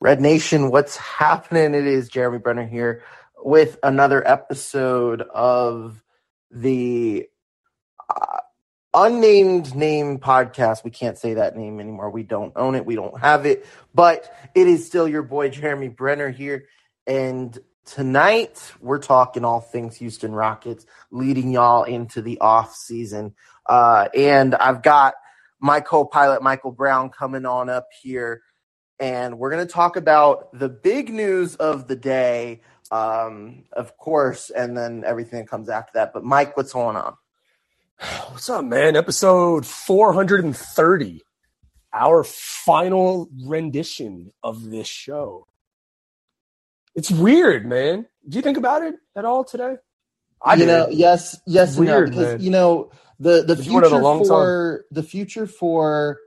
Red Nation, what's happening? It is Jeremy Brener here with another episode of the uh, unnamed name podcast. We can't say that name anymore. We don't own it. We don't have it, but it is still your boy Jeremy Brener here. And tonight we're talking all things Houston Rockets, leading y'all into the off season. Uh, and I've got my co-pilot Michael Brown coming on up here and we're going to talk about the big news of the day, um, of course, and then everything that comes after that. But Mike, what's going on? What's up, man? Episode 430, our final rendition of this show. It's weird, man. Do you think about it at all today? I you did. know, yes, yes, weird, no, because man. you know the the future for the future for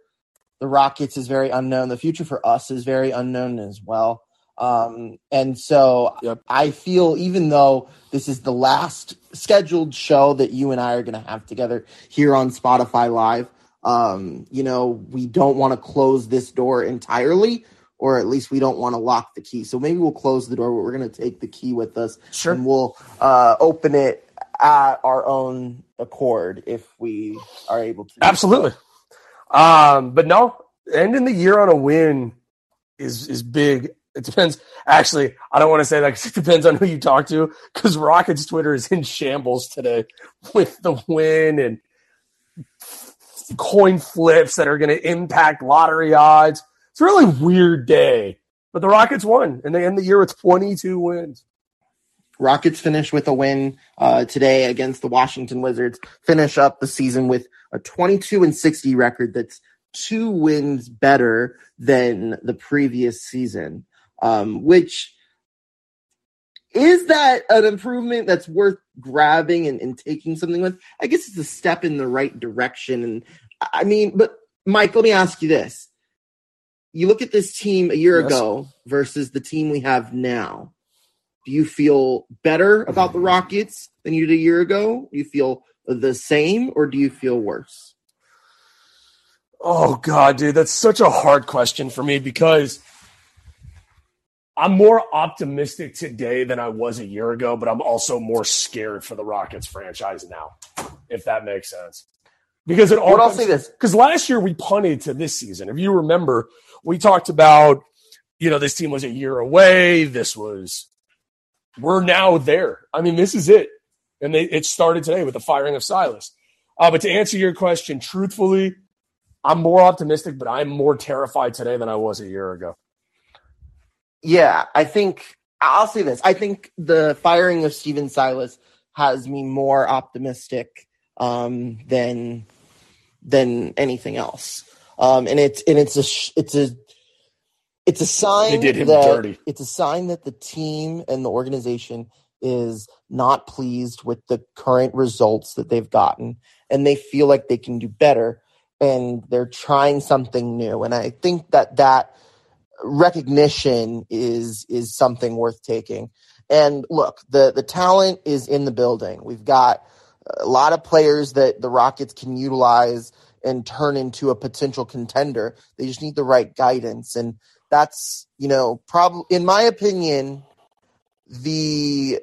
the Rockets is very unknown. The future for us is very unknown as well. Um, and so yep. I feel even though this is the last scheduled show that you and I are going to have together here on Spotify Live, um, you know, we don't want to close this door entirely, or at least we don't want to lock the key. So maybe we'll close the door, but we're going to take the key with us sure. and we'll uh, open it at our own accord if we are able to. Absolutely. Um, but no, ending the year on a win is is big. It depends. Actually, I don't want to say that because it depends on who you talk to. Because Rockets Twitter is in shambles today with the win and coin flips that are going to impact lottery odds. It's a really weird day. But the Rockets won, and they end the year with 22 wins. Rockets finish with a win uh, today against the Washington Wizards. Finish up the season with a 22 and 60 record that's two wins better than the previous season, um, which is that an improvement that's worth grabbing and, and, taking something with? I guess it's a step in the right direction. And I mean, but Mike, let me ask you this. You look at this team a year yes. ago versus the team we have now. Do you feel better about the Rockets than you did a year ago? Do you feel the same or do you feel worse? Oh god, dude, that's such a hard question for me because I'm more optimistic today than I was a year ago, but I'm also more scared for the Rockets franchise now, if that makes sense. Because it all I'll say this because last year we punted to this season. If you remember, we talked about you know this team was a year away. This was we're now there. I mean, this is it, and they, it started today with the firing of Silas. Uh, but to answer your question, truthfully, I'm more optimistic, but I'm more terrified today than I was a year ago. Yeah, I think I'll say this. I think the firing of Stephen Silas has me more optimistic um, than than anything else. Um, and it's and it's a it's a it's a sign they did him that dirty. it's a sign that the team and the organization is not pleased with the current results that they've gotten and they feel like they can do better and they're trying something new. And I think that that recognition is is something worth taking. And look, the the talent is in the building. We've got a lot of players that the Rockets can utilize and turn into a potential contender. They just need the right guidance and that's, you know, probably in my opinion the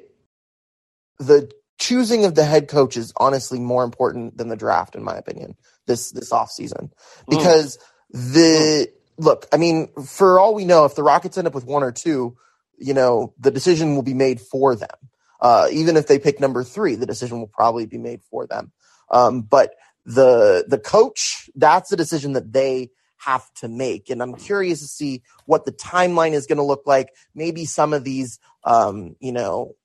the choosing of the head coach is honestly more important than the draft in my opinion this this offseason. Because mm. the mm. look i mean for all we know if the rockets end up with one or two you know the decision will be made for them. Uh, even if they pick number three the decision will probably be made for them. Um, but the the coach that's the decision that they have to make. And i'm curious to see what the timeline is going to look like. Maybe some of these um, you know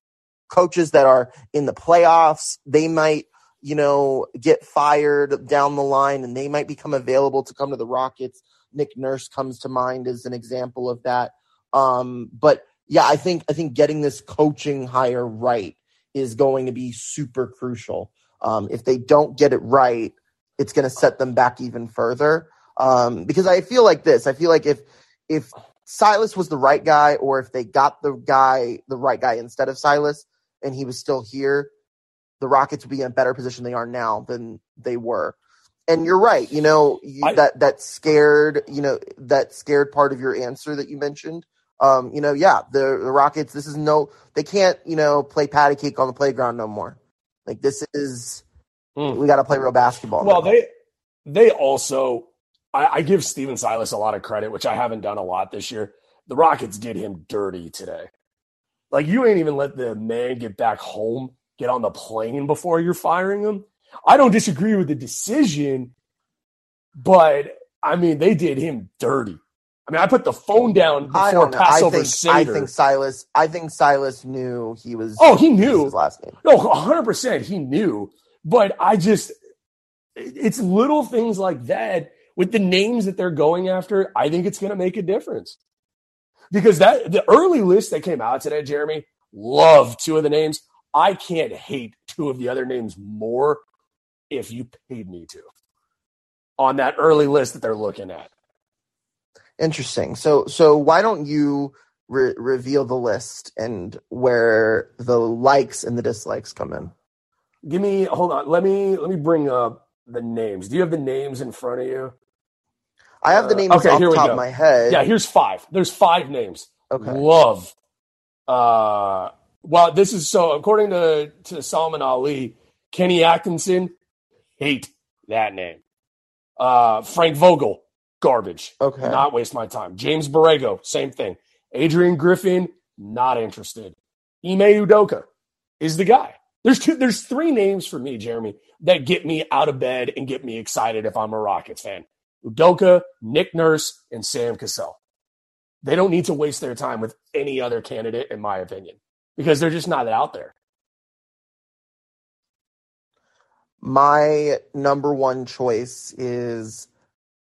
coaches that are in the playoffs, they might, you know, get fired down the line and they might become available to come to the Rockets. Nick Nurse comes to mind as an example of that. Um, but yeah, I think I think getting this coaching hire right is going to be super crucial. Um, if they don't get it right, it's going to set them back even further. Um, because I feel like this. I feel like if if Silas was the right guy, or if they got the guy the right guy instead of Silas, and he was still here, the Rockets would be in a better position they are now than they were. And you're right. You know you, I- that that scared. You know that scared part of your answer that you mentioned. Um, you know, yeah, the, the Rockets. This is no. They can't. You know, play patty cake on the playground no more. Like this is. Hmm. We got to play real basketball. Well, now. they they also I, I give Stephen Silas a lot of credit, which I haven't done a lot this year. The Rockets did him dirty today. Like you ain't even let the man get back home, get on the plane before you're firing him. I don't disagree with the decision, but I mean they did him dirty. I mean, I put the phone down I before don't know. I Passover think, Seder. I think Silas. I think Silas knew he was. Oh, he knew. his last game. No, 100% he knew. But I just, it's little things like that with the names that they're going after. I think it's going to make a difference. Because that, the early list that came out today, Jeremy, love two of the names. I can't hate two of the other names more if you paid me to on that early list that they're looking at. Interesting. So, so why don't you re- reveal the list and where the likes and the dislikes come in? Give me, hold on. Let me, let me bring up the names. Do you have the names in front of you? I have the Uh, names okay, off the top of my head. Yeah, here's five. There's five names. Okay. Love. Uh, well, this is so according to to Salman Ali, Kenny Atkinson, hate that name. Uh, Frank Vogel, garbage. Okay. Not waste my time. James Borrego, same thing. Adrian Griffin, not interested. Ime Udoka is the guy. There's two. There's three names for me, Jeremy, that get me out of bed and get me excited if I'm a Rockets fan. Udoka, Nick Nurse, and Sam Cassell. They don't need to waste their time with any other candidate, in my opinion, because they're just not out there. My number one choice is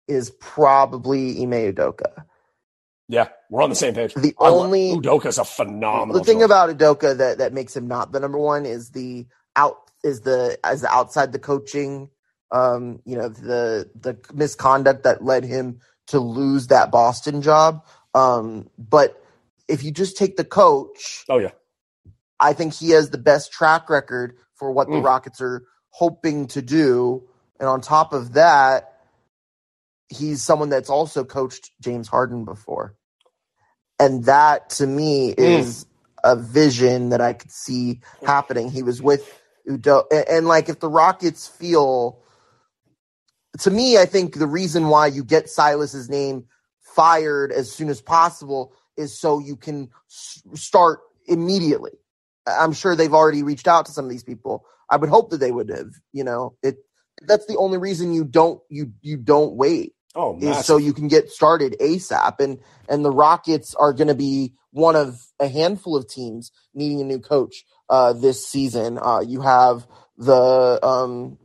is probably Ime Udoka. Yeah, we're on the same page. The I only Udoka's a phenomenal. the thing choice. about Udoka that that makes him not the number one is the out is the as the outside the coaching um you know the the misconduct that led him to lose that Boston job um but if you just take the coach oh yeah, I think he has the best track record for what the Mm. Rockets are hoping to do and on top of that he's someone that's also coached James Harden before and that to me Mm. is a vision that I could see happening. He was with Udo, and, and like if the Rockets feel, to me, I think the reason why you get Silas's name fired as soon as possible is so you can s- start immediately. I'm sure they've already reached out to some of these people. I would hope that they would have. You know, it. That's the only reason you don't you you don't wait oh is so you can get started ASAP. And and the Rockets are going to be one of a handful of teams needing a new coach uh, this season. Uh, you have the um,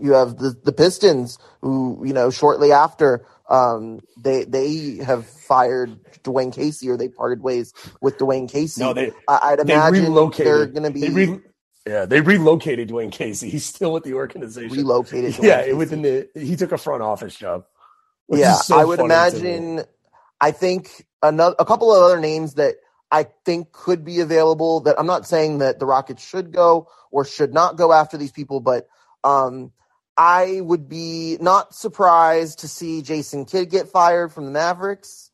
you have the the Pistons who you know shortly after um, they they have fired Dwayne Casey or they parted ways with Dwayne Casey. no, they I, I'd imagine relocated. they're going to be They re- yeah, they relocated Dwayne Casey. He's still with the organization. relocated. Dwayne yeah, Casey. within the he took a front office job. yeah, so I would funny to me. imagine. I think another a couple of other names that I think could be available. That I'm not saying that the Rockets should go or should not go after these people, but um, I would be not surprised to see Jason Kidd get fired from the Mavericks.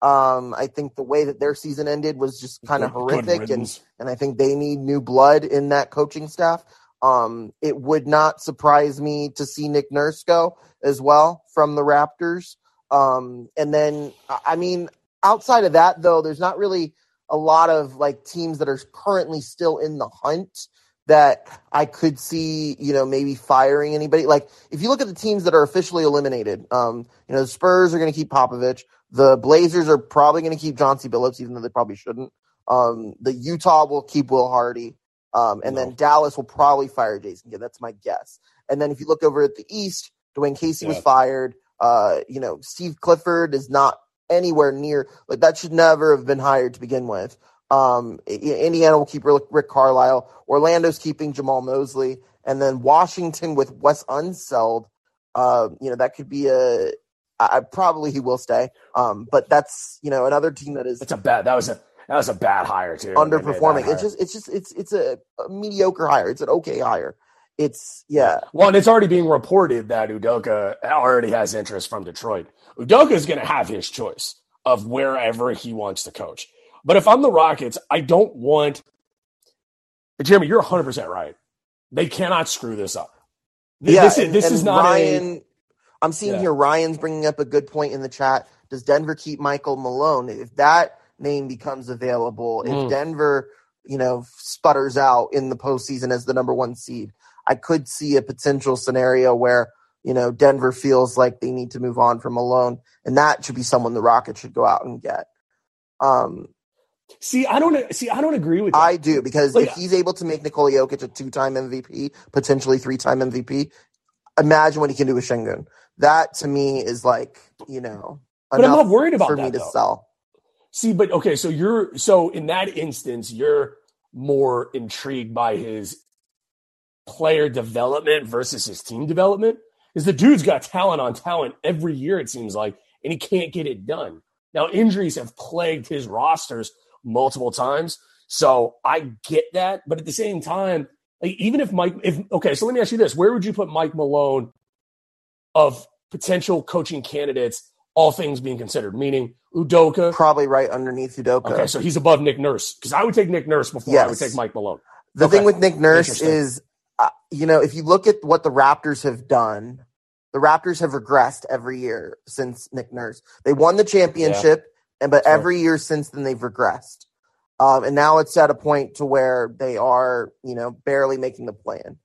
Um, I think the way that their season ended was just kind of horrific, and and I think they need new blood in that coaching staff. Um, it would not surprise me to see Nick Nurse go as well from the Raptors. Um, and then, I mean, outside of that, though, there's not really a lot of like teams that are currently still in the hunt that I could see, you know, maybe firing anybody. Like if you look at the teams that are officially eliminated, um, you know, the Spurs are going to keep Popovich. The Blazers are probably going to keep Chauncey Billups, even though they probably shouldn't. Um, the Utah will keep Will Hardy. Um, and No. then Dallas will probably fire Jason Kidd. That's my guess. And then if you look over at the East, Dwayne Casey was fired. Uh, you know, Steve Clifford is not anywhere near like that should never have been hired to begin with. Um, Indiana will keep Rick Carlisle. Orlando's keeping Jamahl Mosley, and then Washington with Wes Unseld. Uh, you know that could be a. I, probably he will stay. Um, but that's you know another team that is. It's a bad. That was a that was a bad hire too. Underperforming. It's just it's just it's it's a, a mediocre hire. It's an okay hire. It's yeah. Well, and it's already being reported that Udoka already has interest from Detroit. Udoka is going to have his choice of wherever he wants to coach. But if I'm the Rockets, I don't want. Jeremy, you're 100 percent right. They cannot screw this up. Yeah, this, and, this is not Ryan. A, I'm seeing yeah. here Ryan's bringing up a good point in the chat. Does Denver keep Michael Malone? If that name becomes available, mm. if Denver, you know, sputters out in the postseason as the number one seed, I could see a potential scenario where you know Denver feels like they need to move on from Malone, and that should be someone the Rockets should go out and get. Um, see, I don't see. I don't agree with. That. I do because like, if he's able to make Nikola Jokic a two-time MVP, potentially three-time MVP, imagine what he can do with Sengun. That to me is like you know. But I'm not worried about for that, me to though. sell. See, but okay, so you're so in that instance, you're more intrigued by his player development versus his team development is the dude's got talent on talent every year, it seems like, and he can't get it done. Now, injuries have plagued his rosters multiple times. So I get that. But at the same time, like, even if Mike, if, okay, so let me ask you this where would you put Mike Malone of potential coaching candidates, all things being considered? Meaning Udoka? Probably right underneath Udoka. Okay, so he's above Nick Nurse because I would take Nick Nurse before yes. I would take Mike Malone. The okay. thing with Nick Nurse is uh, you know, if you look at what the Raptors have done, the Raptors have regressed every year since Nick Nurse. They won the championship, yeah. And but sure. every year since then they've regressed. Um, and now it's at a point to where they are, you know, barely making the plan.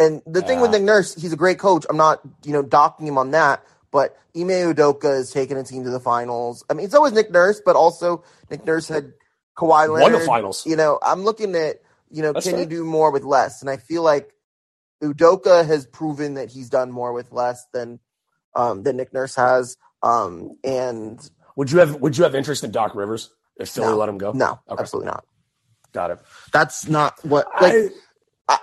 And the thing with Nick Nurse, he's a great coach. I'm not, you know, docking him on that. But Ime Udoka has taken a team to the finals. I mean, it's always Nick Nurse, but also Nick Nurse had Kawhi Leonard. Won the finals. You know, I'm looking at you know, That's can fair. you do more with less? And I feel like Udoka has proven that he's done more with less than um, than Nick Nurse has. Um, and would you have would you have interest in Doc Rivers if Philly no, let him go? No, okay. absolutely not. Got it. That's not what like. I, I,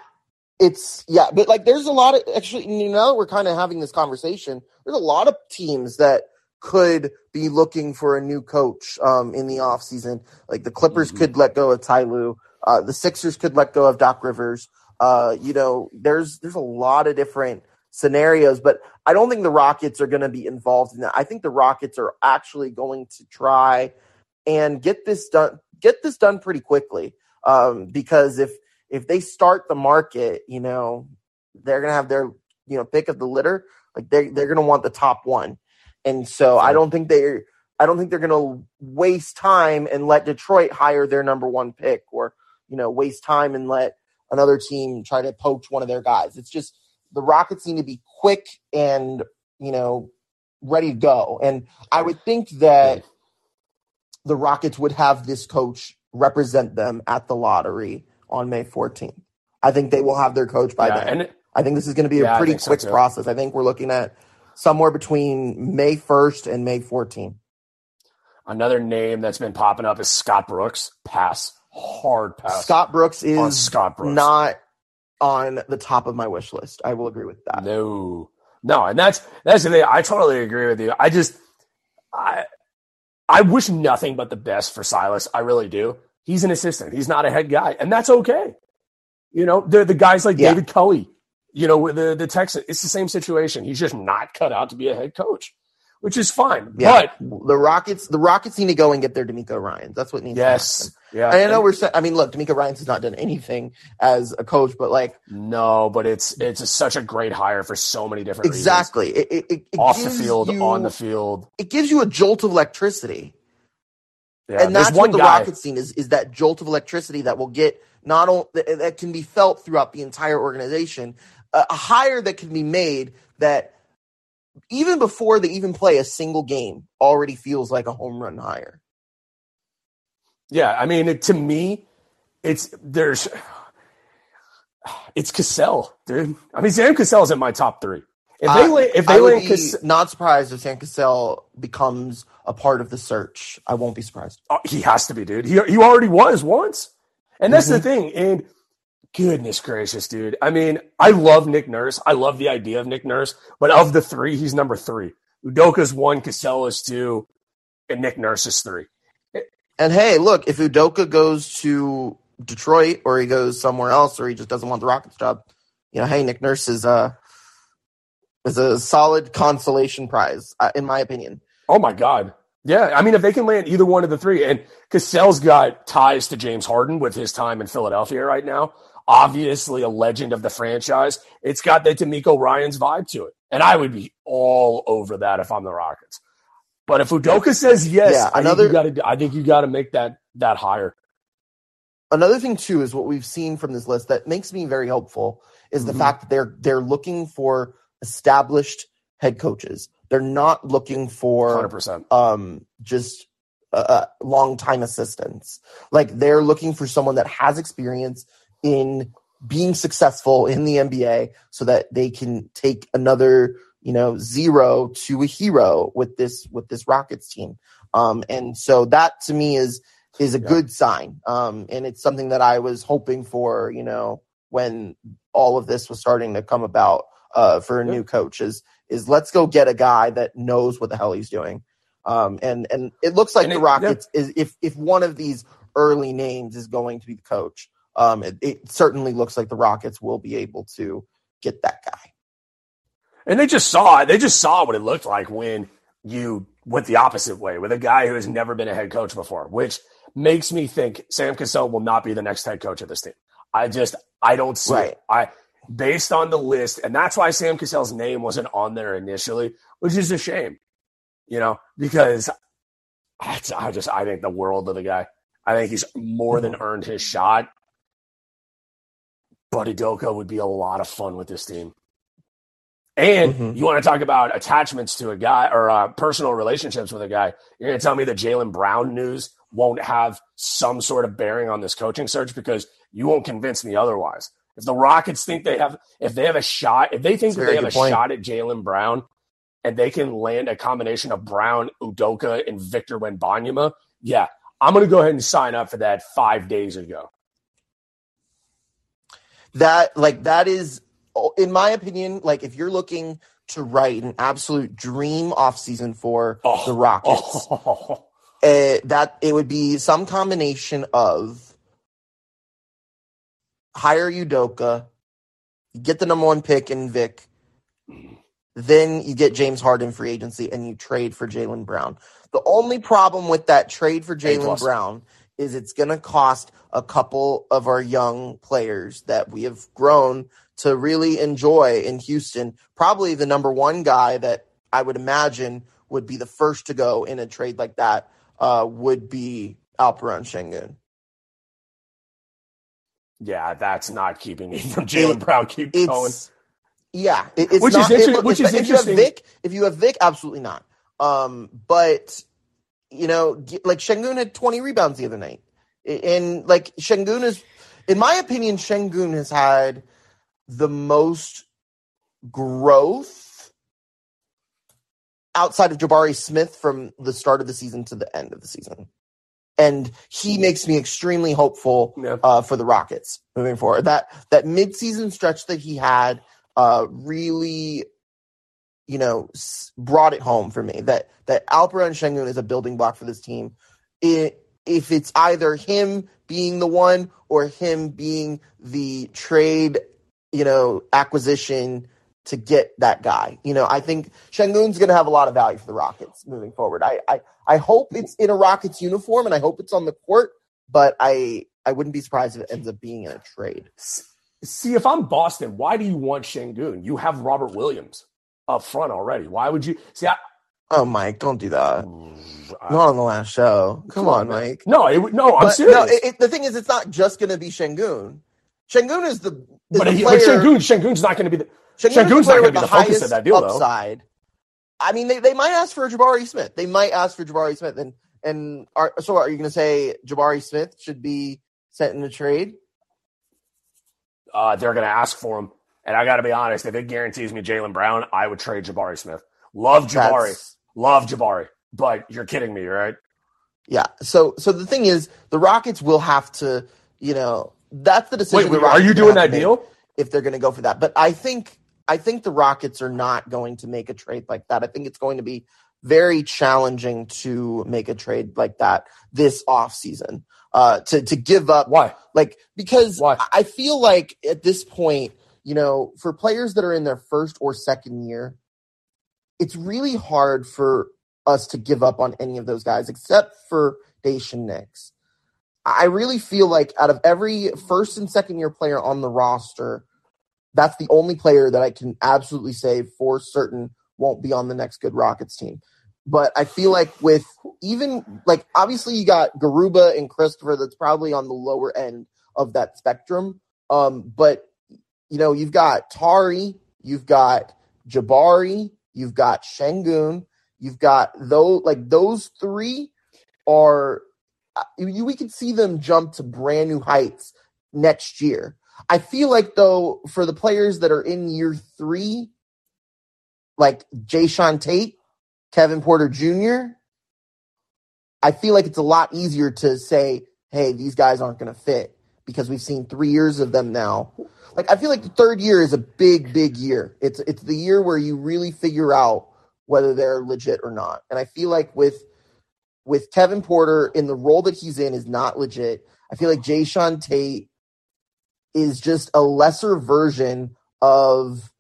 it's yeah, but like there's a lot of actually. You know, we're kind of having this conversation. There's a lot of teams that could be looking for a new coach um, in the offseason. Like the Clippers mm-hmm. could let go of Ty Lue. Uh, the Sixers could let go of Doc Rivers. Uh, you know, there's there's a lot of different scenarios, but I don't think the Rockets are going to be involved in that. I think the Rockets are actually going to try and get this done get this done pretty quickly. Um, because if if they start the market, you know, they're going to have their you know pick of the litter. Like they they're going to want the top one, and so I don't think they're I don't think they're going to waste time and let Detroit hire their number one pick or you know, waste time and let another team try to poach one of their guys. It's just the Rockets need to be quick and, you know, ready to go. And I would think that the Rockets would have this coach represent them at the lottery on May 14th. I think they will have their coach by yeah, then. And I think this is going to be yeah, a pretty quick so process. I think we're looking at somewhere between May 1st and May 14th. Another name that's been popping up is Scott Brooks. Pass hard pass. Scott Brooks is Scott Brooks. not on the top of my wish list. I will agree with that. No, no, and that's that's the thing. I totally agree with you. I just, I, I wish nothing but the best for Silas. I really do. He's an assistant. He's not a head guy, and that's okay. You know, the the guys like yeah. David Culley. You know, with the the Texas, it's the same situation. He's just not cut out to be a head coach which is fine. Yeah. But the Rockets, the Rockets need to go and get their DeMeco Ryans. That's what needs. Yes. Yeah. And I know we're. I mean, look, DeMeco Ryans has not done anything as a coach, but like, no, but it's it's a, such a great hire for so many different exactly. It, it, it, off the field, you, on the field. It gives you a jolt of electricity. Yeah, and that's what the guy. Rockets need is is that jolt of electricity that will get not only that can be felt throughout the entire organization, a hire that can be made that even before they even play a single game, already feels like a home run hire. Yeah, I mean, it, to me, it's there's it's Cassell, dude. I mean, Sam Cassell is in my top three, If they land, if they I would be Cas- not surprised if Sam Cassell becomes a part of the search. I won't be surprised. oh, he has to be, dude. He he already was once, and that's the mm-hmm. thing. And goodness gracious, dude. I mean, I love Nick Nurse. I love the idea of Nick Nurse, but of the three, he's number three. Udoka's one, Cassell is two, and Nick Nurse is three. And hey, look, if Udoka goes to Detroit or he goes somewhere else or he just doesn't want the Rockets job, you know, hey, Nick Nurse is a is a solid consolation prize, uh, in my opinion. Oh my God. Yeah. I mean, if they can land either one of the three, and Cassell's got ties to James Harden with his time in Philadelphia right now. Obviously, a legend of the franchise. It's got that DeMeco Ryans vibe to it. And I would be all over that if I'm the Rockets. But if Udoka says yes, Yeah, I another- think you got to. I think you got to make that that higher. Another thing too is what we've seen from this list that makes me very hopeful is the Mhm. fact that they're they're looking for established head coaches. They're not looking for Hundred percent. um, just uh, uh, long time assistants. Like they're looking for someone that has experience in being successful in the NBA, so that they can take another, you know, zero to a hero with this with this Rockets team. Um, and so that to me is is a Yeah. good sign. Um, and it's something that I was hoping for, you know, when all of this was starting to come about uh, for a Yeah. new coach is is let's go get a guy that knows what the hell he's doing. Um, and and it looks like And the it- yeah. Rockets is if if one of these early names is going to be the coach, um, it, it certainly looks like the Rockets will be able to get that guy. And they just saw it. They just saw what it looked like when you went the opposite way with a guy who has never been a head coach before, which makes me think Sam Cassell will not be the next head coach of this team. I just I don't see Right. it. I based on the list, and that's why Sam Cassell's name wasn't on there initially, which is a shame. You know, because I, I just I think the world of the guy. I think he's more than earned his shot. Buddy Doka would be a lot of fun with this team. And Mhm. you want to talk about attachments to a guy or uh, personal relationships with a guy. You're going to tell me that Jaylen Brown news won't have some sort of bearing on this coaching search because you won't convince me otherwise. If the Rockets think they have, if they have a shot, if they think that they have a point. shot at Jaylen Brown and they can land a combination of Brown, Udoka, and Victor Wembanyama, yeah, I'm going to go ahead and sign up for that five days ago. That like that is in my opinion, like if you're looking to write an absolute dream offseason for Oh. the Rockets, Oh, uh, that it would be some combination of hire Udoka, you get the number one pick in Vic, then you get James Harden free agency and you trade for Jaylen Brown. The only problem with that trade for Jaylen. Brown is it's going to cost a couple of our young players that we have grown to really enjoy in Houston. Probably the number one guy that I would imagine would be the first to go in a trade like that uh, would be Alperen Şengün. Yeah, that's not keeping me from Jaylen Brown. Keep going. Yeah, it, it's Which is inter- it- which if, is if you have. Vic, if you have Vic, absolutely not. Um, but you know, like Şengün had 20 rebounds the other night, and like Şengün is, in my opinion, Şengün has had the most growth outside of Jabari Smith from the start of the season to the end of the season. And he makes me extremely hopeful Yeah. uh, for the Rockets moving forward. That that midseason stretch that he had uh, really, you know, s- brought it home for me. That that Alperen Şengün is a building block for this team. It, if it's either him being the one or him being the trade, you know, acquisition to get that guy. You know, I think Şengün's going to have a lot of value for the Rockets moving forward. I, I I hope it's in a Rockets uniform and I hope it's on the court, but I I wouldn't be surprised if it ends up being in a trade. See, if I'm Boston, why do you want Şengün? You have Robert Williams up front already. Why would you see? I, Oh, Mike, don't do that. I- Not on the last show. Come, on, man. Mike. No, it, no, I'm But, serious. No, it, it- the thing is, it's not just going to be Şengün. Şengün is the is but the he, player. but Şengün, Şengün's not going to be the. The not gonna with be the focus highest of that deal, though. upside. I mean, they, they might ask for Jabari Smith. They might ask for Jabari Smith, and and are, so are you going to say Jabari Smith should be sent in a trade? Uh, they're going to ask for him, And I got to be honest, if it guarantees me Jaylen Brown, I would trade Jabari Smith. Love Jabari. That's- Love Jabari. But you're kidding me, right? Yeah. So so the thing is, the Rockets will have to, you know, that's the decision. Wait, wait, are you doing that deal? If they're going to go for that, but I think I think the Rockets are not going to make a trade like that. I think it's going to be very challenging to make a trade like that this offseason. Uh, to to give up Why? like because Why? I feel like at this point, you know, for players that are in their first or second year, it's really hard for us to give up on any of those guys except for Daishen Nix. I really feel like out of every first and second year player on the roster, that's the only player that I can absolutely say for certain won't be on the next good Rockets team. But I feel like with even like obviously you got Garuba and Christopher that's probably on the lower end of that spectrum. Um, but you know, you've got Tari, you've got Jabari, you've got Şengün, you've got those like those three are uh, you, we could see them jump to brand new heights next year. I feel like though for the players that are in year three, like Jae'Sean Tate, Kevin Porter Jr., I feel like it's a lot easier to say, hey, these guys aren't going to fit because we've seen three years of them now. Like I feel like the third year is a big, big year. It's it's the year where you really figure out whether they're legit or not. And I feel like with with Kevin Porter in the role that he's in is not legit. I feel like Jae'Sean Tate is just a lesser version of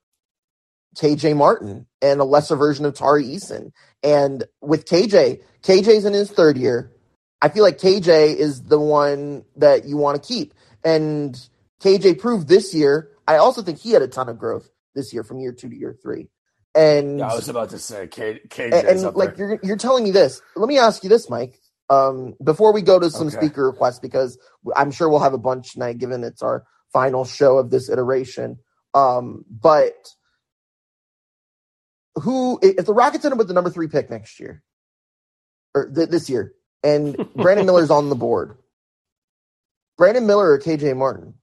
KJ Martin and a lesser version of Tari Eason. And with KJ, KJ's in his third year. I feel like KJ is the one that you want to keep. And KJ proved this year. I also think he had a ton of growth this year from year two to year three. And Yeah, I was about to say K, KJ's and, and, up like there. you're you're telling me this. Let me ask you this, Mike. Um, before we go to some Okay. speaker requests, because I'm sure we'll have a bunch tonight, given it's our final show of this iteration. Um, but who, if the Rockets end up with the number three pick next year or th- this year, and Brandon Miller's on the board, Brandon Miller or KJ Martin?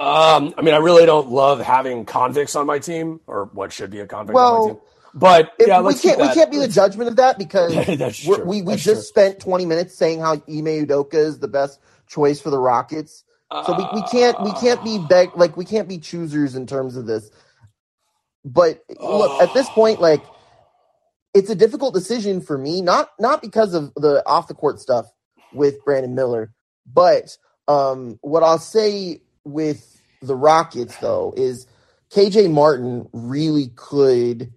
Um, I mean, I really don't love having convicts on my team, or what should be a convict on my Well, team. But yeah, we let's can't we can't be the judgment of that because we we That's just true. spent 20 minutes saying how Ime Udoka is the best choice for the Rockets. So we, we can't we can't be beg like we can't be choosers in terms of this. But look, at this point, like it's a difficult decision for me, not not because of the off the court stuff with Brandon Miller, but um what I'll say with the Rockets though is KJ Martin really could,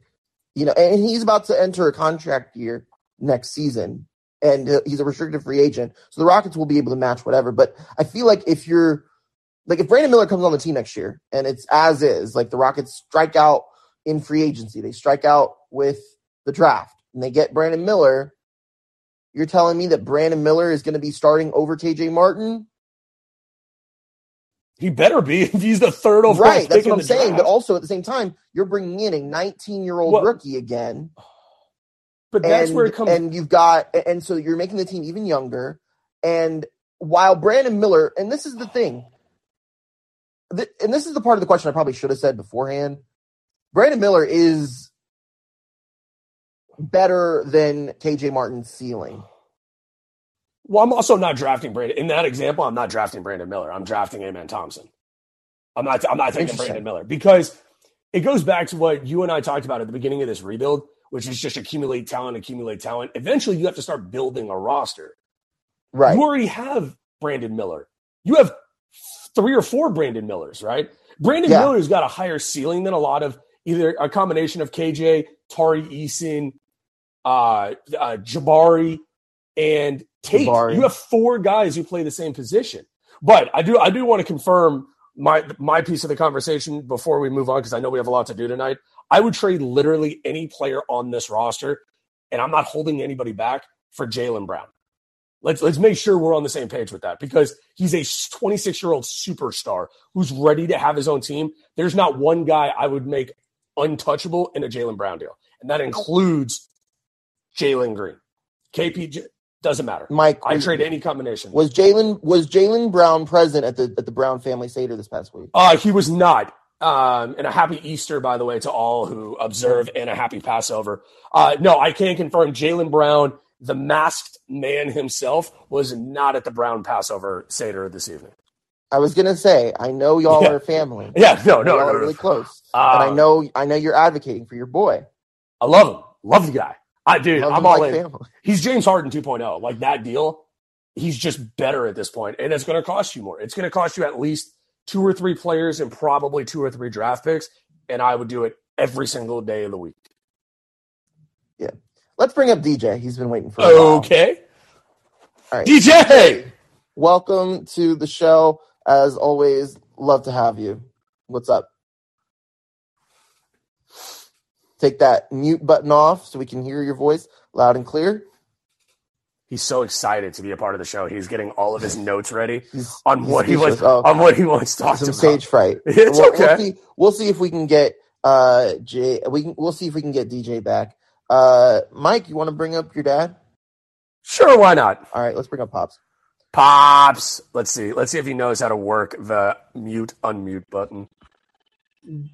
you know, and he's about to enter a contract year next season and uh, he's a restricted free agent. So the Rockets will be able to match whatever. But I feel like if you're like if Brandon Miller comes on the team next year and it's as is, like the Rockets strike out in free agency, they strike out with the draft and they get Brandon Miller. You're telling me that Brandon Miller is going to be starting over KJ Martin? He better be if he's the third overall right, that's what I'm saying. draft. But also at the same time, you're bringing in a 19 year old rookie again. But that's and, where it comes. and you've got and so you're making the team even younger and while brandon miller and this is the thing th- and this is the part of the question i probably should have said beforehand brandon miller is better than kj martin's ceiling well, I'm also not drafting Brandon. In that example, I'm not drafting Brandon Miller. I'm drafting Amen Thompson. I'm not. I'm not taking Brandon Miller because it goes back to what you and I talked about at the beginning of this rebuild, which is just accumulate talent, accumulate talent. Eventually, you have to start building a roster. right You already have Brandon Miller. You have three or four Brandon Millers, right? Brandon Yeah. Miller's got a higher ceiling than a lot of either a combination of KJ, Tari Eason, uh, uh, Jabari, and Tate. Jabari. You have four guys who play the same position. But I do I do want to confirm my my piece of the conversation before we move on because I know we have a lot to do tonight. I would trade literally any player on this roster, and I'm not holding anybody back for Jaylen Brown. Let's let's make sure we're on the same page with that because he's a 26 year old superstar who's ready to have his own team. There's not one guy I would make untouchable in a Jaylen Brown deal, and that includes Jalen Green. KP, Doesn't matter. Mike, I trade any combination. Was Jalen was Jaylen Brown present at the at the Brown family Seder this past week? Uh, he was not. Um, and a happy Easter, by the way, to all who observe, and a happy Passover. Uh, no, I can confirm Jaylen Brown, the masked man himself, was not at the Brown Passover Seder this evening. I was gonna say, I know y'all Yeah. are family. Yeah, no, no, y'all no, no. really close, Uh, and I know I know you're advocating for your boy. I love him. Love the guy. I dude, Love I'm all like in. family. He's James Harden 2.0. Like that deal, he's just better at this point, and it's going to cost you more. It's going to cost you at least two or three players and probably two or three draft picks, and I would do it every single day of the week. Yeah. Let's bring up DJ. He's been waiting for. Okay, All right. DJ. Welcome to the show. As always, love to have you. What's up? Take that mute button off so we can hear your voice loud and clear. He's so excited to be a part of the show. He's getting all of his notes ready He's on what he wants. Oh, on what he wants to talk some about. stage fright. It's we'll, okay. We'll see, we'll see if we can get uh J. We can. We'll see if we can get DJ back. Uh, Mike, you want to bring up your dad? Sure, why not? All right, let's bring up pops. Pops. Let's see. Let's see if he knows how to work the mute unmute button.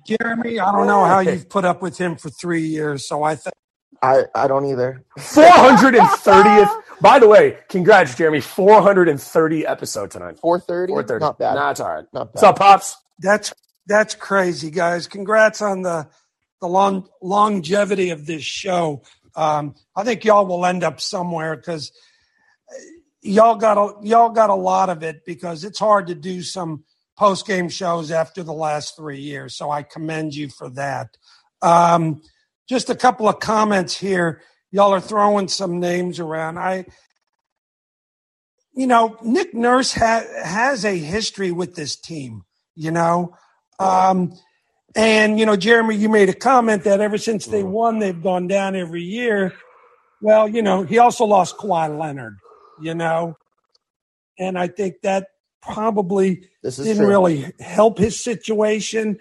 Jeremy, I don't know how you've put up with him for three years, so I think I I don't either. 430th. By the way, congrats, Jeremy. 430 episode tonight. Four thirty. 430. Not bad. Nah, it's all right. Not bad. What's up, Pops? that's that's crazy, guys. Congrats on the the long longevity of this show. Um, I think y'all will end up somewhere because y'all got a y'all got a lot of it because it's hard to do some post game shows after the last three years. So I commend you for that. Um, just a couple of comments here. Y'all are throwing some names around. I, you know, Nick Nurse ha- has a history with this team. You know, um, and you know, Jeremy, you made a comment that ever since they won, they've gone down every year. Well, you know, he also lost Kawhi Leonard. You know, and I think that probably didn't true. really help his situation.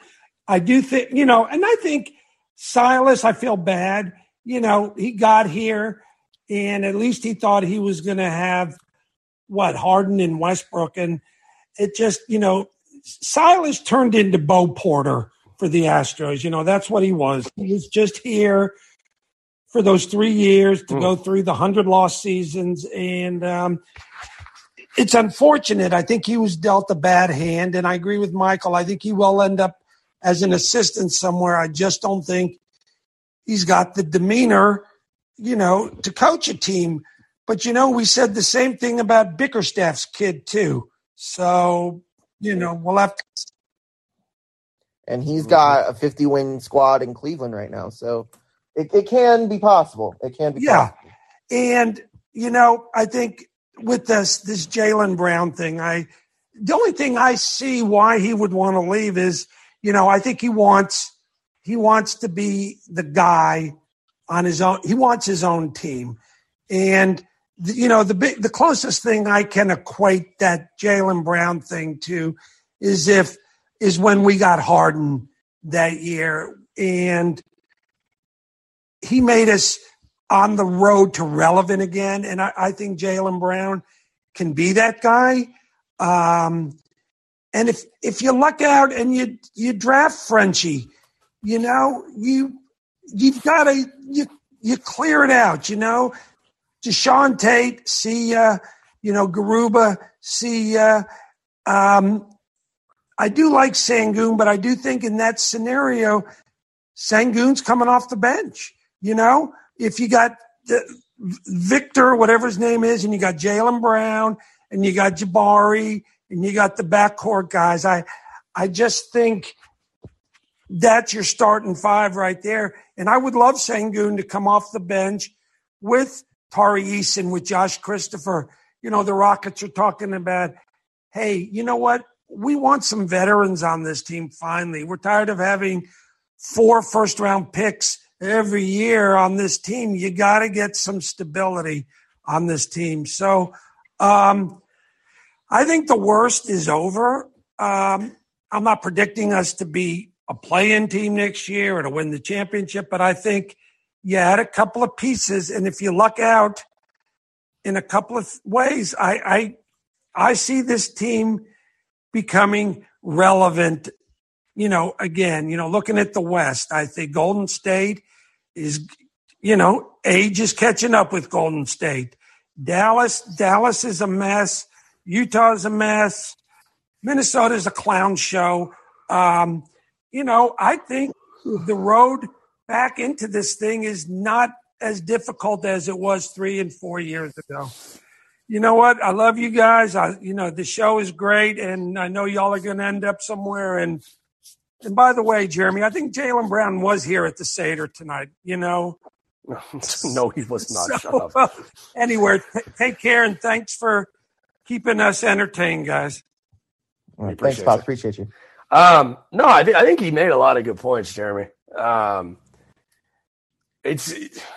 I do think, you know, and I think Silas, I feel bad. You know, he got here and at least he thought he was going to have what Harden and Westbrook. And it just, you know, Silas turned into Bo Porter for the Astros. You know, that's what he was. He was just here for those three years to Hmm. go through the 100 lost seasons. And, um, it's unfortunate. I think he was dealt a bad hand, and I agree with Michael. I think he will end up as an assistant somewhere. I just don't think he's got the demeanor, you know, to coach a team. But you know, we said the same thing about Bickerstaff's kid too. So you know, we'll have to and he's Mm-hmm. got a 50 win squad in Cleveland right now. So it, it can be possible. It can be Yeah. possible. And you know, I think with this this Jaylen Brown thing, I the only thing I see why he would want to leave is, you know, I think he wants he wants to be the guy on his own. He wants his own team, and the, you know, the big the closest thing I can equate that Jaylen Brown thing to is if is when we got Harden that year, and he made us on the road to relevant again. And I, I think Jaylen Brown can be that guy. Um, and if if you luck out and you you draft Frenchie, you know you you've got to you you clear it out. You know, Deshaun Tate, see ya. You know, Garuba, see ya. Um, I do like Sangoon, but I do think in that scenario, Sangoon's coming off the bench. You know, if you got the, Victor, whatever his name is, and you got Jaylen Brown, and you got Jabari, and you got the backcourt guys, I, I just think that's your starting five right there. And I would love Sangoon to come off the bench with Tari Eason, with Josh Christopher. You know, the Rockets are talking about, hey, you know what? We want some veterans on this team finally. We're tired of having four first round picks every year on this team. You got to get some stability on this team. So um, I think the worst is over. Um, I'm not predicting us to be a play in team next year or to win the championship, but I think you had a couple of pieces. And if you luck out, in a couple of ways. I I, I see this team becoming relevant. You know, again, you know, looking at the West, I think Golden State is, you know, age is catching up with Golden State. Dallas, Dallas is a mess. Utah is a mess. Minnesota is a clown show. Um, you know, I think the road back into this thing is not as difficult as it was three and four years ago. You know what? I love you guys. I, you know, the show is great, and I know y'all are going to end up somewhere. And and by the way, Jeremy, I think Jaylen Brown was here at the Seder tonight. You know, no, he was not. So, uh, anyway, t- take care and thanks for keeping us entertained, guys. Right, thanks, Bob. Appreciate you. Um, no, I think I think he made a lot of good points, Jeremy. Um, it's.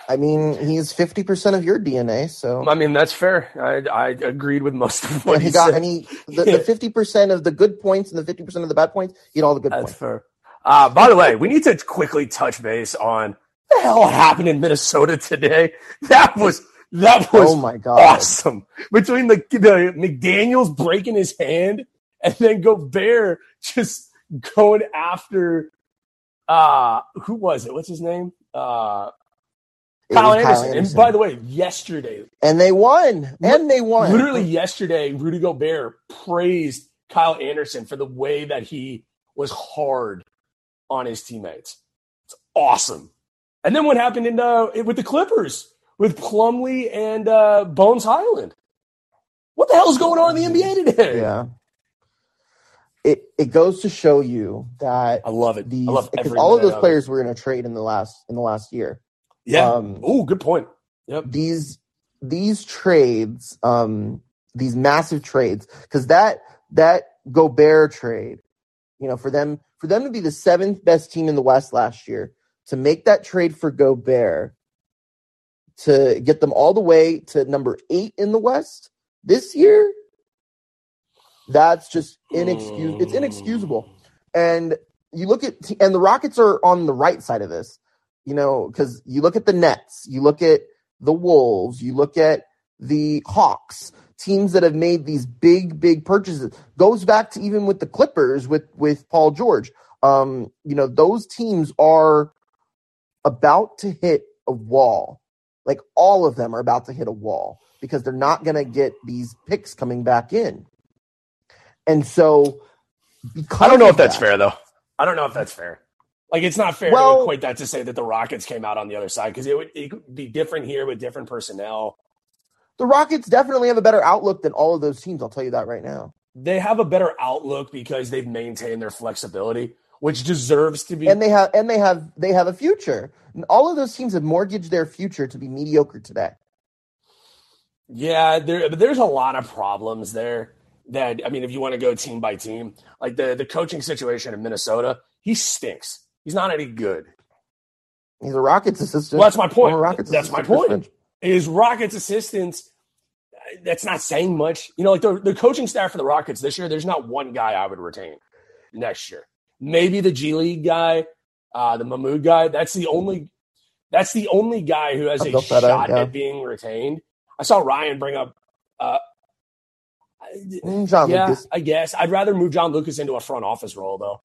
I mean, he's fifty percent of your DNA, so I mean that's fair. I I agreed with most of what yeah, he, he got. said. Any the fifty percent of the good points and the fifty percent of the bad points, he had all the good points. That's points. fair. Uh, by the way, we need to quickly touch base on the hell happened in Minnesota today. That was that was Oh my god! awesome. Between the the McDaniels breaking his hand and then Gobert just going after uh who was it? What's his name? Uh It Kyle Anderson. And by the way, yesterday, and they won, and they won. literally yesterday, Rudy Gobert praised Kyle Anderson for the way that he was hard on his teammates. It's awesome. And then what happened in uh, with the Clippers with Plumlee and uh, Bones Hyland? What the hell's going on in the NBA today? Yeah. It it goes to show you that I love it. these I love because all of those players were in a trade in the last in the last year. Yeah. Um, oh, good point. Yep. These these trades, um, these massive trades, because that that Gobert trade, you know, for them for them to be the seventh best team in the West last year, to make that trade for Gobert, to get them all the way to number eight in the West this year, that's just inexcusable. It's inexcusable. And you look at and the Rockets are on the right side of this, you know, because you look at the Nets, you look at the Wolves, you look at the Hawks, teams that have made these big, big purchases. Goes back to even with the Clippers with with Paul George. Um, you know, those teams are about to hit a wall. Like all of them are about to hit a wall because they're not going to get these picks coming back in. And so, because I don't know of if that's that- fair though. I don't know if that's fair. Like it's not fair Well- to equate that to say that the Rockets came out on the other side because it would, it could be different here with different personnel. The Rockets definitely have a better outlook than all of those teams. I'll tell you that right now. They have a better outlook because they've maintained their flexibility, which deserves to be. And they have and they have they have a future. And all of those teams have mortgaged their future to be mediocre today. Yeah, there, but there's a lot of problems there. That I mean, if you want to go team by team, like the the coaching situation in Minnesota, he stinks. He's not any good. He's a Rockets assistant. Well, that's my point. Rockets That's my point. Is Rockets assistants? That's not saying much. You know, like the the coaching staff for the Rockets this year, there's not one guy I would retain next year. Maybe the G League guy, uh, the Mahmoud guy. That's the only. That's the only guy who has a Abdelfattah, shot yeah. at being retained. I saw Ryan bring up. Uh, Mm, John yeah, Lucas. I guess I'd rather move John Lucas into a front office role though.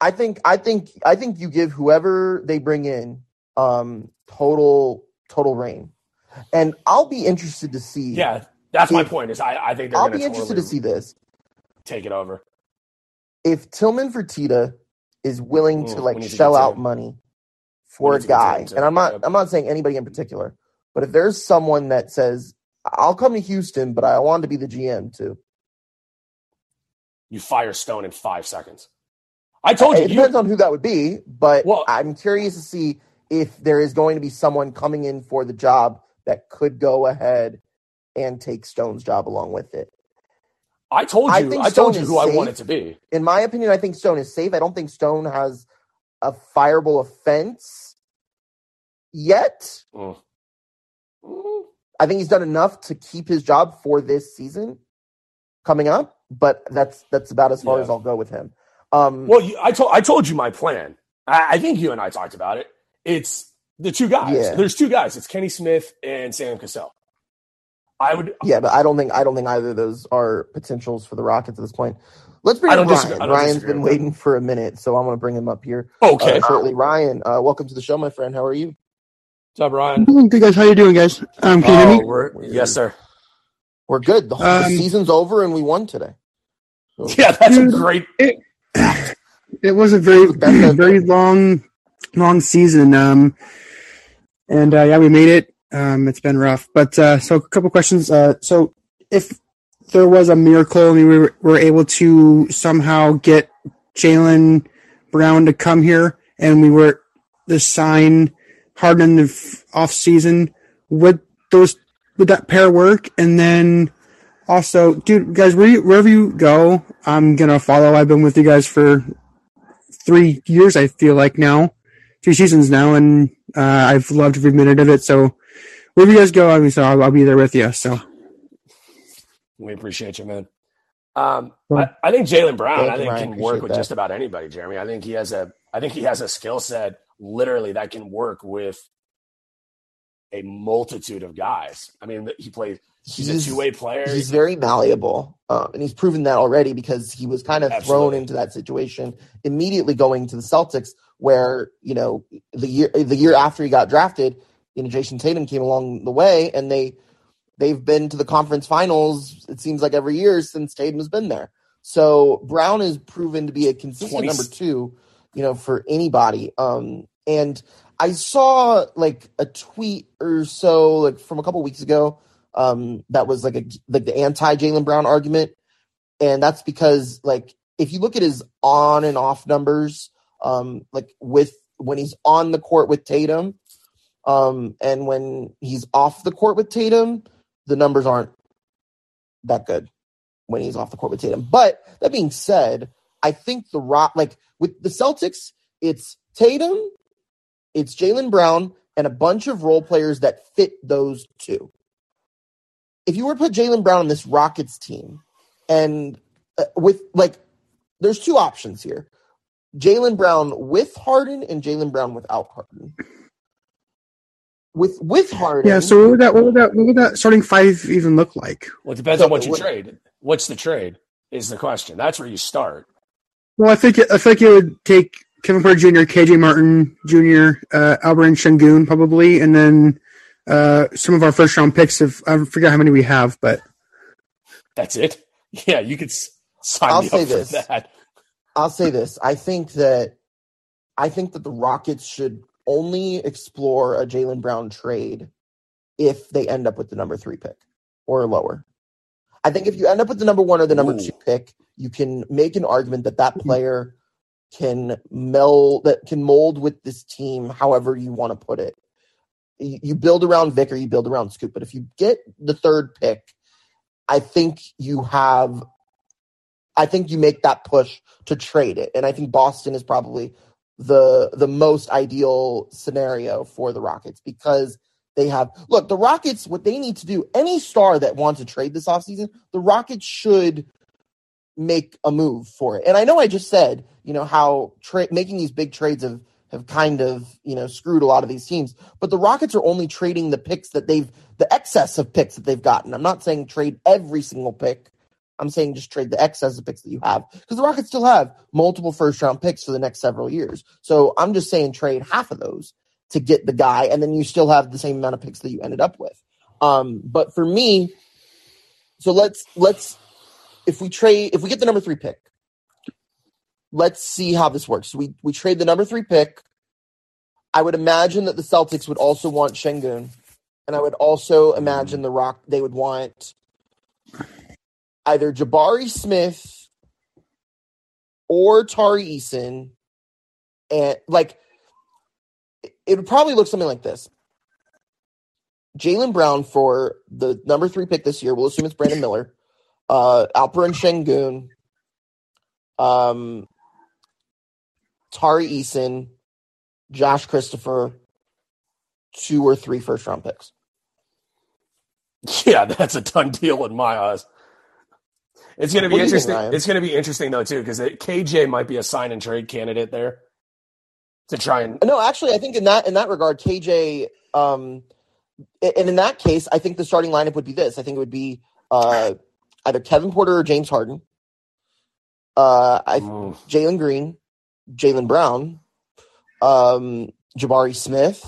I think I think I think you give whoever they bring in um total total reign. And I'll be interested to see Yeah, that's my point. Is I, I think they're I'll be interested totally to see this. take it over. If Tillman Fertitta is willing to Mm, like to shell to out him. money for a to to guy, and I'm not I'm not saying anybody in particular, but if there's someone that says I'll come to Houston, but I want to be the GM too. You fire Stone in five seconds. I told you. It you depends on who that would be, but Well- I'm curious to see if there is going to be someone coming in for the job that could go ahead and take Stone's job along with it. I told I you. think I, told you who I safe. want it to be. In my opinion, I think Stone is safe. I don't think Stone has a fireable offense yet. Mm. Mm. I think he's done enough to keep his job for this season coming up, but that's that's about as far Yeah. as I'll go with him. Um, Well, you, I told I told you my plan. I, I think you and I talked about it. It's the two guys. Yeah. There's two guys. It's Kenny Smith and Sam Cassell. I would. Yeah, but I don't think I don't think either of those are potentials for the Rockets at this point. Let's bring I up don't disagree- Ryan. I don't Ryan's disagree been waiting for a minute, so I'm going to bring him up here Okay. uh, shortly. Ryan, uh, welcome to the show, my friend. How are you? What's up, Ryan? Good guys, how you doing, guys? Um, can you hear Oh, me? we're, yes, sir. We're good. The, the Um, season's over and we won today. So- Yeah, that's a great. It was a very, That's- very long, long season. Um, and uh, yeah, we made it. Um, it's been rough, but uh, so a couple questions. Uh, so if there was a miracle and we were, were able to somehow get Jaylen Brown to come here, and we were to sign Harden in the f- off season, would those would that pair work? And then also, dude, guys, where you, wherever you go, I'm gonna follow. I've been with you guys for three years. I feel like now, two seasons now, and uh, I've loved every minute of it. So wherever you guys go, I mean, so I'll, I'll be there with you. So We appreciate you, man. Um, Well, I, I think Jaylen Brown. thank I think Ryan. can work with that. just about anybody. Jeremy. I think he has a. I think he has a skill set, literally, that can work with a multitude of guys. I mean, he plays. He's, He's- a two way player. He's very malleable, uh, and he's proven that already because he was kind of thrown into that situation immediately going to the Celtics, where you know the year the year after he got drafted, you know Jayson Tatum came along the way, and they they've been to the conference finals. It seems like every year since Tatum has been there. So Brown is proven to be a consistent 20 number two, you know, for anybody. Um, and I saw like a tweet or so like from a couple weeks ago um, that was like a like the anti Jaylen Brown argument, and that's because like if you look at his on and off numbers, um, like with when he's on the court with Tatum, um, and when he's off the court with Tatum, the numbers aren't that good when he's off the court with Tatum. But that being said, I think the rock like with the Celtics, it's Tatum, it's Jaylen Brown, and a bunch of role players that fit those two. If you were to put Jaylen Brown on this Rockets team, and uh, with like, there's two options here: Jaylen Brown with Harden and Jaylen Brown without Harden. With with Harden, yeah. So what would that? What would that? What would that starting five even look like? well, it depends So on what you what- trade. What's the trade? Is the question. That's where you start. Well, I think I think like it would take Kevin Porter Jr., KJ Martin Jr., uh, Alperen Şengün probably, and then uh, some of our first round picks. If I forget how many we have, but That's it. Yeah, you could sign I'll me say up for that. I'll say this. I think that I think that the Rockets should only explore a Jaylen Brown trade if they end up with the number three pick or lower. I think if you end up with the number one or the number Ooh. two pick, you can make an argument that that mm-hmm. player can meld that can mold with this team however you want to put it. You you build around Vic or you build around Scoot, but if you get the third pick, I think you have I think you make that push to trade it. And I think Boston is probably the the most ideal scenario for the Rockets because they have look, the Rockets, what they need to do, any star that wants to trade this offseason, the Rockets should make a move for it. And I know I just said, you know, how tra- making these big trades have have kind of, you know, screwed a lot of these teams, but the Rockets are only trading the picks that they've the excess of picks that they've gotten. I'm not saying trade every single pick. I'm saying just trade the excess of picks that you have because the Rockets still have multiple first round picks for the next several years. So I'm just saying trade half of those to get the guy, and then you still have the same amount of picks that you ended up with. Um, but for me, so let's let's if we trade if we get the number three pick, let's see how this works. We we trade the number three pick. I would imagine that the Celtics would also want Şengün, and I would also imagine the Rock they would want either Jabari Smith or Tari Eason, and like it- would probably look something like this. Jaylen Brown for the number three pick this year. We'll assume it's Brandon Miller. Uh, Alperen Şengün, um, Tari Eason, Josh Christopher, two or three first round picks. Yeah, that's a done deal in my eyes. It's going to be What do think, interesting. It's going to be interesting though too because KJ might be a sign and trade candidate there to try and No, actually, I think in that in that regard, KJ, um, and in that case, I think the starting lineup would be this. I think it would be uh, either Kevin Porter or James Harden. Uh, I, Mm. Jalen Green, Jaylen Brown, um, Jabari Smith,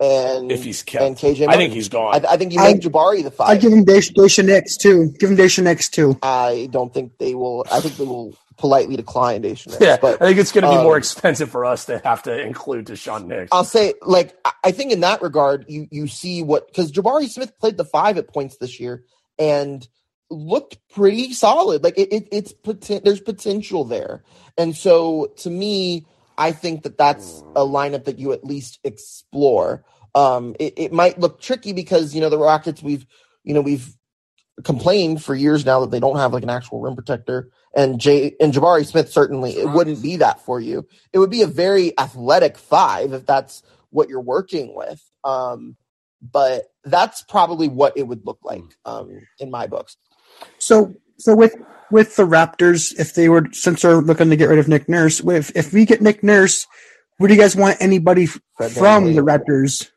and If he's kept, and KJ. I think he's gone. I, I think you I- make Jabari the five. I'd give him Daishen, Daishen Nix too. Give him Daishen Nix too. I don't think they will. I think they will politely decline Daishen Nix, yeah, but I think it's going to be um, more expensive for us to have to include Daishen Nix. I'll say, like, I- I think in that regard, you you see what because Jabari Smith played the five at points this year and looked pretty solid. Like it, it it's poten- there's potential there, and so to me, I think that that's a lineup that you at least explore. Um, it, it might look tricky because you know the Rockets we've you know we've complained for years now that they don't have like an actual rim protector, and Jay and Jabari Smith certainly it wouldn't be that for you. It would be a very athletic five if that's what you're working with. Um, but that's probably what it would look like um, in my books. So so with with the Raptors, if they were since they're looking to get rid of Nick Nurse, if if we get Nick Nurse, would you guys want anybody Fred from VanVleet. the Raptors?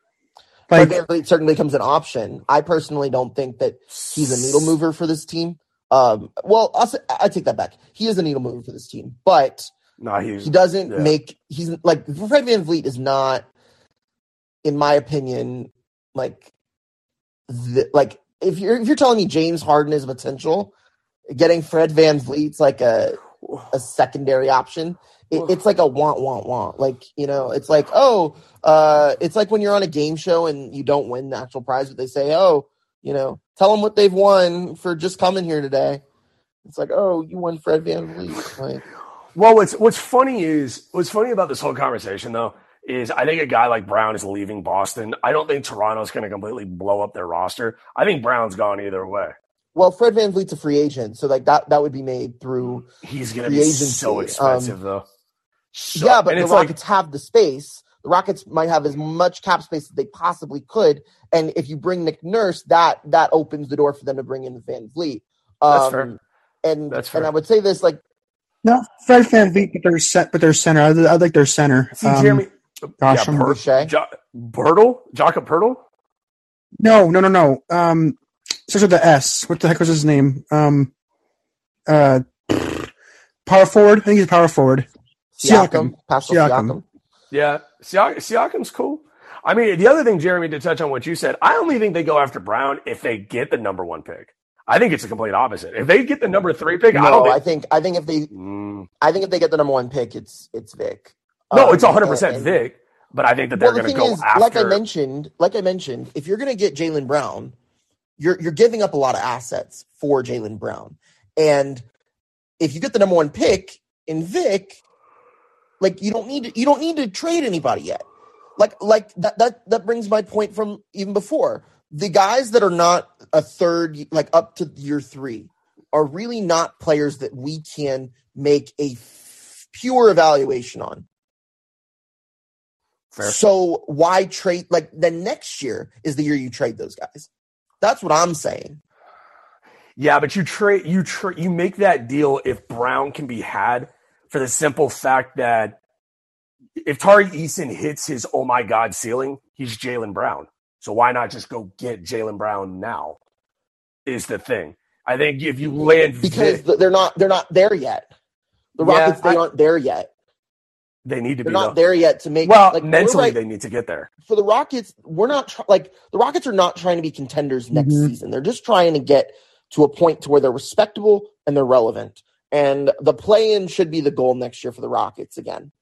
Like, Like it certainly becomes an option. I personally don't think that he's a needle mover for this team. Um, well, I'll I take that back. He is a needle mover for this team, but no, he's he doesn't yeah. make he's like Fred VanVleet is not, in my opinion, like the, like if you're if you're telling me James Harden is potential, getting Fred VanVleet's like a a secondary option. It, it's like a want want want. Like you know, it's like oh, uh, it's like when you're on a game show and you don't win the actual prize, but they say oh, you know, tell them what they've won for just coming here today. It's like oh, you won Fred VanVleet. Like Well, what's what's funny is what's funny about this whole conversation though is I think a guy like Brown is leaving Boston. I don't think Toronto's going to completely blow up their roster. I think Brown's gone either way. Well, Fred VanVleet's a free agent, so like that that would be made through He's going to Free be agency, so um, expensive though. So- yeah, but and the it's like Rockets have the space. The Rockets might have as much cap space as they possibly could, and if you bring Nick Nurse, that that opens the door for them to bring in VanVleet. Um, That's fair. And That's fair. and. I would say this like no, Fred VanVleet, but they're set, but they're center. I would like their center. see Um, Jeremy. gosh, yeah, I'm- Per- Boucher. jo- Poeltl, Jakob Poeltl. No, no, no, no. Um, starts with the S. What the heck was his name? Um, uh, power forward. I think he's a power forward. Siakam, Siakam. Siakam. Siakam. Yeah, Siak- Siakam's cool. I mean, the other thing, Jeremy, to touch on what you said, I only think they go after Brown if they get the number one pick. I think it's the complete opposite. If they get the number three pick, I don't I think. think I think if they Mm. I think if they get the number one pick, it's it's Vic. no, Um, it's 100% Vic, but I think that they're Well, the going to go is, after. like I mentioned, like I mentioned, if you're going to get Jaylen Brown, you're you're giving up a lot of assets for Jaylen Brown, and if you get the number one pick in Vic, like you don't need to, you don't need to trade anybody yet. Like like that that that brings my point from even before. The guys that are not a third, like up to year three, are really not players that we can make a f- pure evaluation on. Fair. So why trade? Like then next year is the year you trade those guys. That's what I'm saying. Yeah, but you trade you tra- you make that deal if Brown can be had for the simple fact that if Tari Eason hits his oh my god ceiling, he's Jaylen Brown. So why not just go get Jaylen Brown now? Is the thing. I think if you land because Vic, they're not they're not there yet. The Yeah, Rockets they aren't there yet. They need to They're be not though. there yet to make Well, like mentally right- they need to get there. for the Rockets. We're not tr- like the Rockets are not trying to be contenders next Mhm. season. They're just trying to get to a point to where they're respectable and they're relevant. And the play-in should be the goal next year for the Rockets again.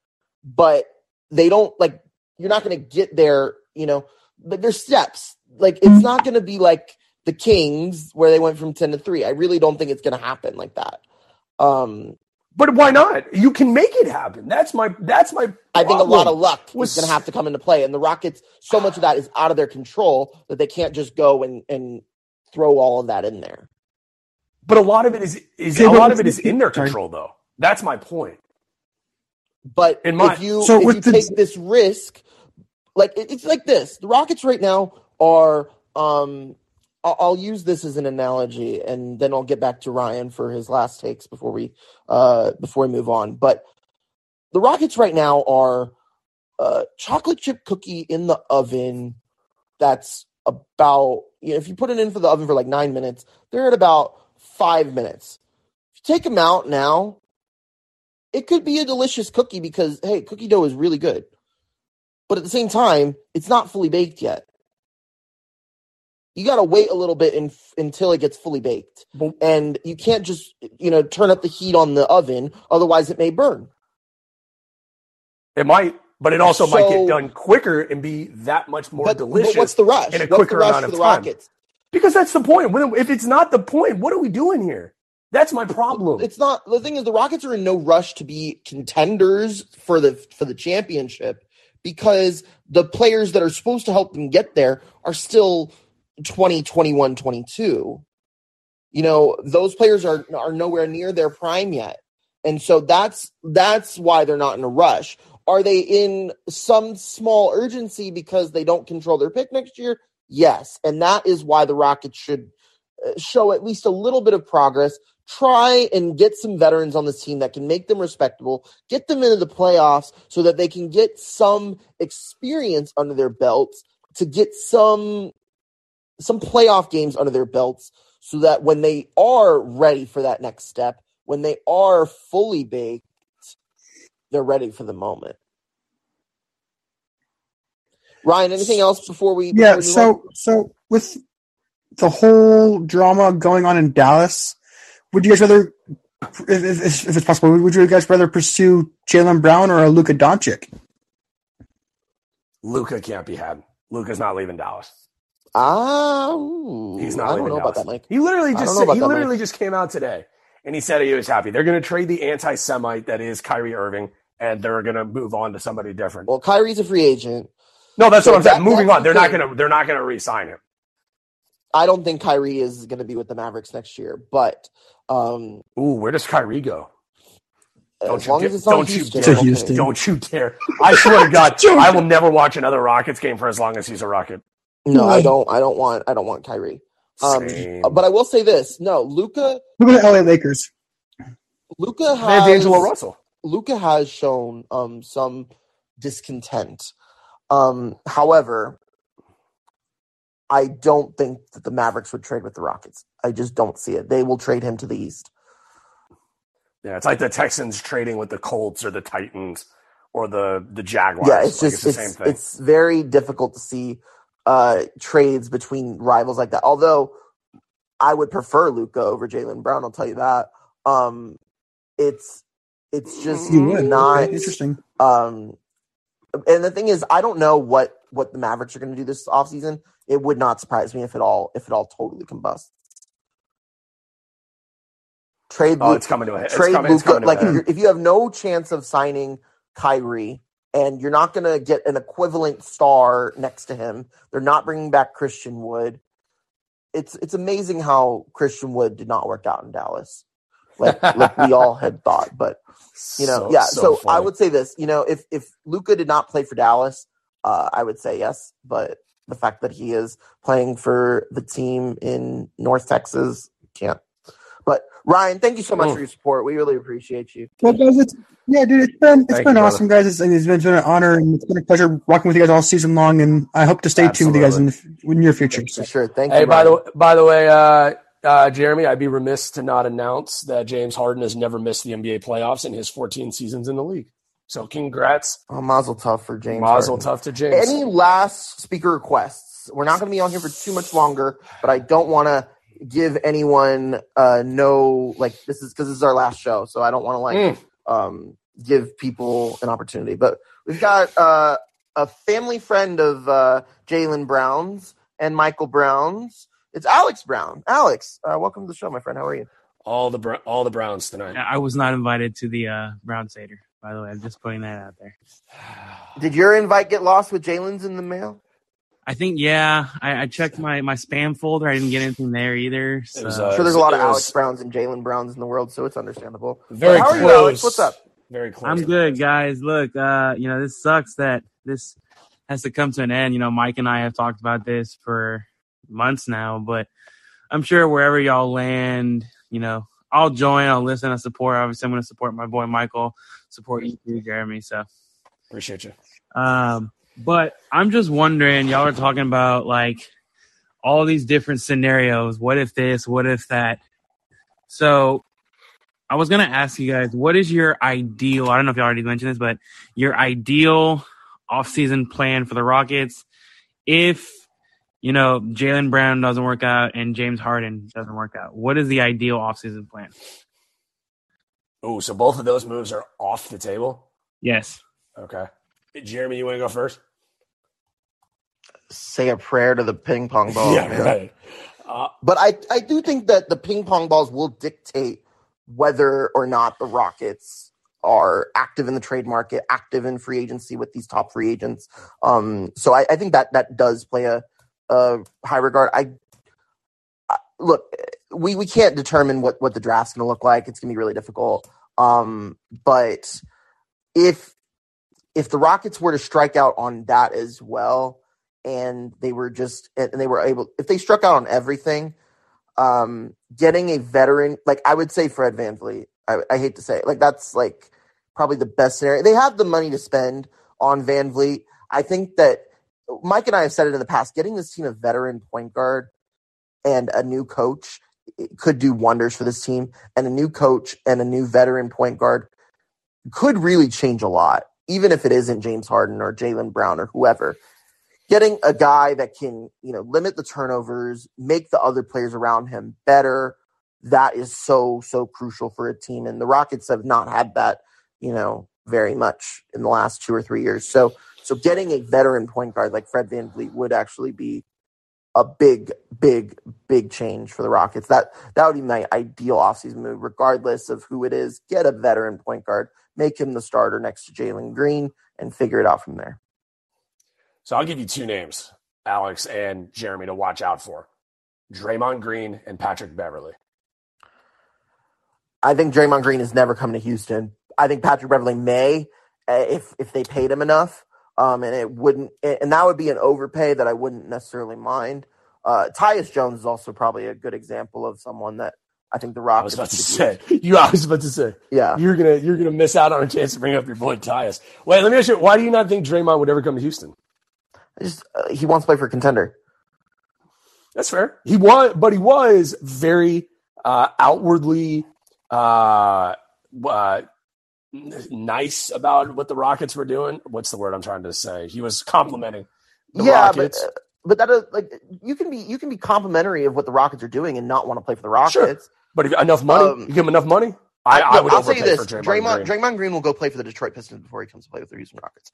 But they don't like you're not going to get there. You know, but there's steps. Like it's not going to be like the Kings where they went from ten to three. I really don't think it's going to happen like that. Um, But why not? You can make it happen. That's my that's my I think a lot of luck was- is going to have to come into play, and the Rockets. So much of that is out of their control that they can't just go and and throw all of that in there. But a lot of it is is Okay, a lot of it is in their Sorry. control though. That's my point. But In my- if you So if you the- take this risk, like it's like this, the Rockets right now are. um I'll, use this as an analogy, and then I'll get back to Ryan for his last takes before we uh before we move on. But the Rockets right now are uh, chocolate chip cookie in the oven that's about you know, if you put it in for the oven for like nine minutes, they're at about five minutes. If you take them out now, it could be a delicious cookie because hey, cookie dough is really good. But at the same time, it's not fully baked yet. You got to wait a little bit in, until it gets fully baked. And you can't just, you know, turn up the heat on the oven, otherwise it may burn. It might, but it also might get done quicker and be that much more but, delicious. but what's the rush? in a what's quicker amount for of the time. Rockets? because that's the point. When- If it's not the point, what are we doing here? That's my problem. It's not the thing is the Rockets are in no rush to be contenders for the for the championship because the players that are supposed to help them get there are still 20, 21, 22. You know, those players are are nowhere near their prime yet. And so that's that's why they're not in a rush. Are they in some small urgency because they don't control their pick next year? Yes. And that is why the Rockets should uh, show at least a little bit of progress try and get some veterans on this team that can make them respectable, get them into the playoffs so that they can get some experience under their belts to get some some playoff games under their belts so that when they are ready for that next step, when they are fully baked, they're ready for the moment. Ryan, anything else before we before Yeah. we move on? So so with the whole drama going on in Dallas, would you guys rather, if, if, if it's possible, would you guys rather pursue Jaylen Brown or a Luka Doncic? Luka can't be had. Luka's not leaving Dallas. Ooh, He's not I don't know Dallas. about that, Mike. He literally just said, he that, Mike. literally just came out today and he said he was happy. They're going to trade the anti-Semite that is Kyrie Irving and they're going to move on to somebody different. Well, Kyrie's a free agent. no, that's so what I'm saying. Moving on. They're the not going to they're not going to re-sign him. I don't think Kyrie is going to be with the Mavericks next year, but um, Ooh, where does Kyrie go? Don't as you long get- as it's not don't you Houston, dare- I'm okay. Don't you dare. I swear to God, I will never watch another Rockets game for as long as he's a Rocket. No, I don't. I don't want. I don't want Kyrie. Um, Same. but I will say this: No, Luka. Look at the LA Lakers. Luka Man, has D'Angelo Russell. Luka has shown um some discontent. Um, however, I don't think that the Mavericks would trade with the Rockets. I just don't see it. They will trade him to the East. Yeah, it's like the Texans trading with the Colts or the Titans or the the Jaguars. Yeah, it's Like, just the it's same it's, very difficult to see uh trades between rivals like that. Although I would prefer Luka over Jaylen Brown, I'll tell you that. Um it's it's just You would. not Okay, interesting. um and the thing is I don't know what what the Mavericks are going to do this offseason. It would not surprise me if it all if it all totally combusts. Trade oh, Lu- it's coming to a head. It's trade coming, it's coming to Like a if, head. you're, if you have no chance of signing Kyrie and you're not going to get an equivalent star next to him, they're not bringing back Christian Wood. It's it's amazing how Christian Wood did not work out in Dallas, like like we all had thought. But you know, So- yeah. So, I would say this. You know, if if Luka did not play for Dallas, uh, I would say yes. But the fact that he is playing for the team in North Texas, can't. But Ryan, thank you so much Mm. for your support. We really appreciate you. Well, guys, it's yeah, dude. It's been it's Thank been you, awesome, guys. It's, it's been, it's been an honor and it's been a pleasure walking with you guys all season long. And I hope to stay tuned with you guys in the f- in your future. So. For sure. Thank Hey, you. by Ryan. the by the way, uh, uh, Jeremy, I'd be remiss to not announce that James Harden has never missed the NBA playoffs in his 14 seasons in the league. So, congrats, oh, Mazel Tov for James. Mazel Harden. Tov to James. Any last speaker requests? We're not going to be on here for too much longer, but I don't want to give anyone uh no like this is because this is our last show, so I don't want to like Mm. um give people an opportunity. But we've got uh a family friend of uh Jaylen Brown's and Michael Brown's. It's Alex Brown. Alex, uh, welcome to the show, my friend. How are you? all the Br- all the Browns tonight. I was not invited to the uh, Brown Seder, by the way. I'm just putting that out there. Did your invite get lost with Jaylen's in the mail? I think, yeah, I, I checked my, my spam folder. I didn't get anything there either. So. was, I'm uh, sure there's a lot of it was- Alex Browns and Jaylen Browns in the world, so it's understandable. Very But how close. are you, Alex? What's up? Very close. I'm good, guys. Look, uh, you know, this sucks that this has to come to an end. You know, Mike and I have talked about this for months now, but I'm sure wherever y'all land, you know, I'll join, I'll listen, I'll support. Obviously, I'm going to support my boy Michael, support you too, Jeremy. So, Appreciate you. um, But I'm just wondering, y'all are talking about like all these different scenarios. What if this? What if that? So I was gonna ask you guys, what is your ideal? I don't know if you already mentioned this, but your ideal offseason plan for the Rockets if you know Jaylen Brown doesn't work out and James Harden doesn't work out. What is the ideal offseason plan? Oh, so both of those moves are off the table. Yes. Okay. Jeremy, you want to go first? Say a prayer to the ping pong ball. yeah, man. right. Uh, But I, I do think that the ping pong balls will dictate whether or not the Rockets are active in the trade market, active in free agency with these top free agents. Um, so I, I think that that does play a, a high regard. I, I look, we we can't determine what what the draft's going to look like. It's going to be really difficult. Um, but if if the Rockets were to strike out on that as well, and they were just and they were able if they struck out on everything um getting a veteran like i would say fred vanvleet i, I hate to say it like that's like probably the best scenario they have the money to spend on vanvleet i think that mike and i have said it in the past getting this team a veteran point guard and a new coach could do wonders for this team and a new coach and a new veteran point guard could really change a lot even if it isn't james harden or jaylen brown or whoever getting a guy that can, you know, limit the turnovers, make the other players around him better, that is so, so crucial for a team. And the Rockets have not had that, you know, very much in the last two or three years. So, so getting a veteran point guard like Fred VanVleet would actually be a big, big, big change for the Rockets. That that would be my ideal offseason move, regardless of who it is. Get a veteran point guard, make him the starter next to Jalen Green, and figure it out from there. So I'll give you two names, Alex and Jeremy, to watch out for: Draymond Green and Patrick Beverley. I think Draymond Green is never coming to Houston. I think Patrick Beverley may, uh, if if they paid him enough, um, and it wouldn't, and that would be an overpay that I wouldn't necessarily mind. Uh, Tyus Jones is also probably a good example of someone that I think the I was about to could use. say you. I was about to say yeah. you're gonna you're gonna miss out on a chance to bring up your boy Tyus. Wait, let me ask you: Why do you not think Draymond would ever come to Houston? I Just uh, he wants to play for a contender. That's fair. He was, but he was very uh, outwardly uh, uh, nice about what the Rockets were doing. What's the word I'm trying to say? He was complimenting the yeah, but Rockets. uh, but that is like you can be you can be complimentary of what the Rockets are doing and not want to play for the Rockets. Sure. but if enough money, um, you give him enough money. I, I Look, would I'll tell you overpay this: for Draymond. Draymond, Green. Draymond Green will go play for the Detroit Pistons before he comes to play with the Houston Rockets.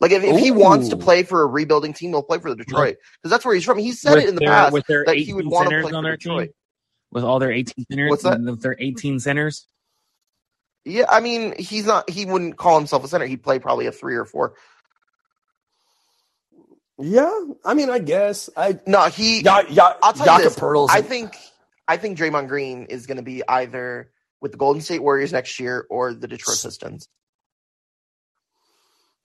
Like if, if he wants to play for a rebuilding team, he'll play for the Detroit because that's where he's from. He said it in the their, past with their that he would want to play on for Detroit. team, with all their 18 centers. What's that? With their 18 centers. Yeah, I mean he's not. He wouldn't call himself a center. He'd play probably a three or four. Yeah, I mean, I guess I. No, he. Ya, ya, I'll tell you this. Jakob I think I think Draymond Green is going to be either with the Golden State Warriors next year or the Detroit Pistons.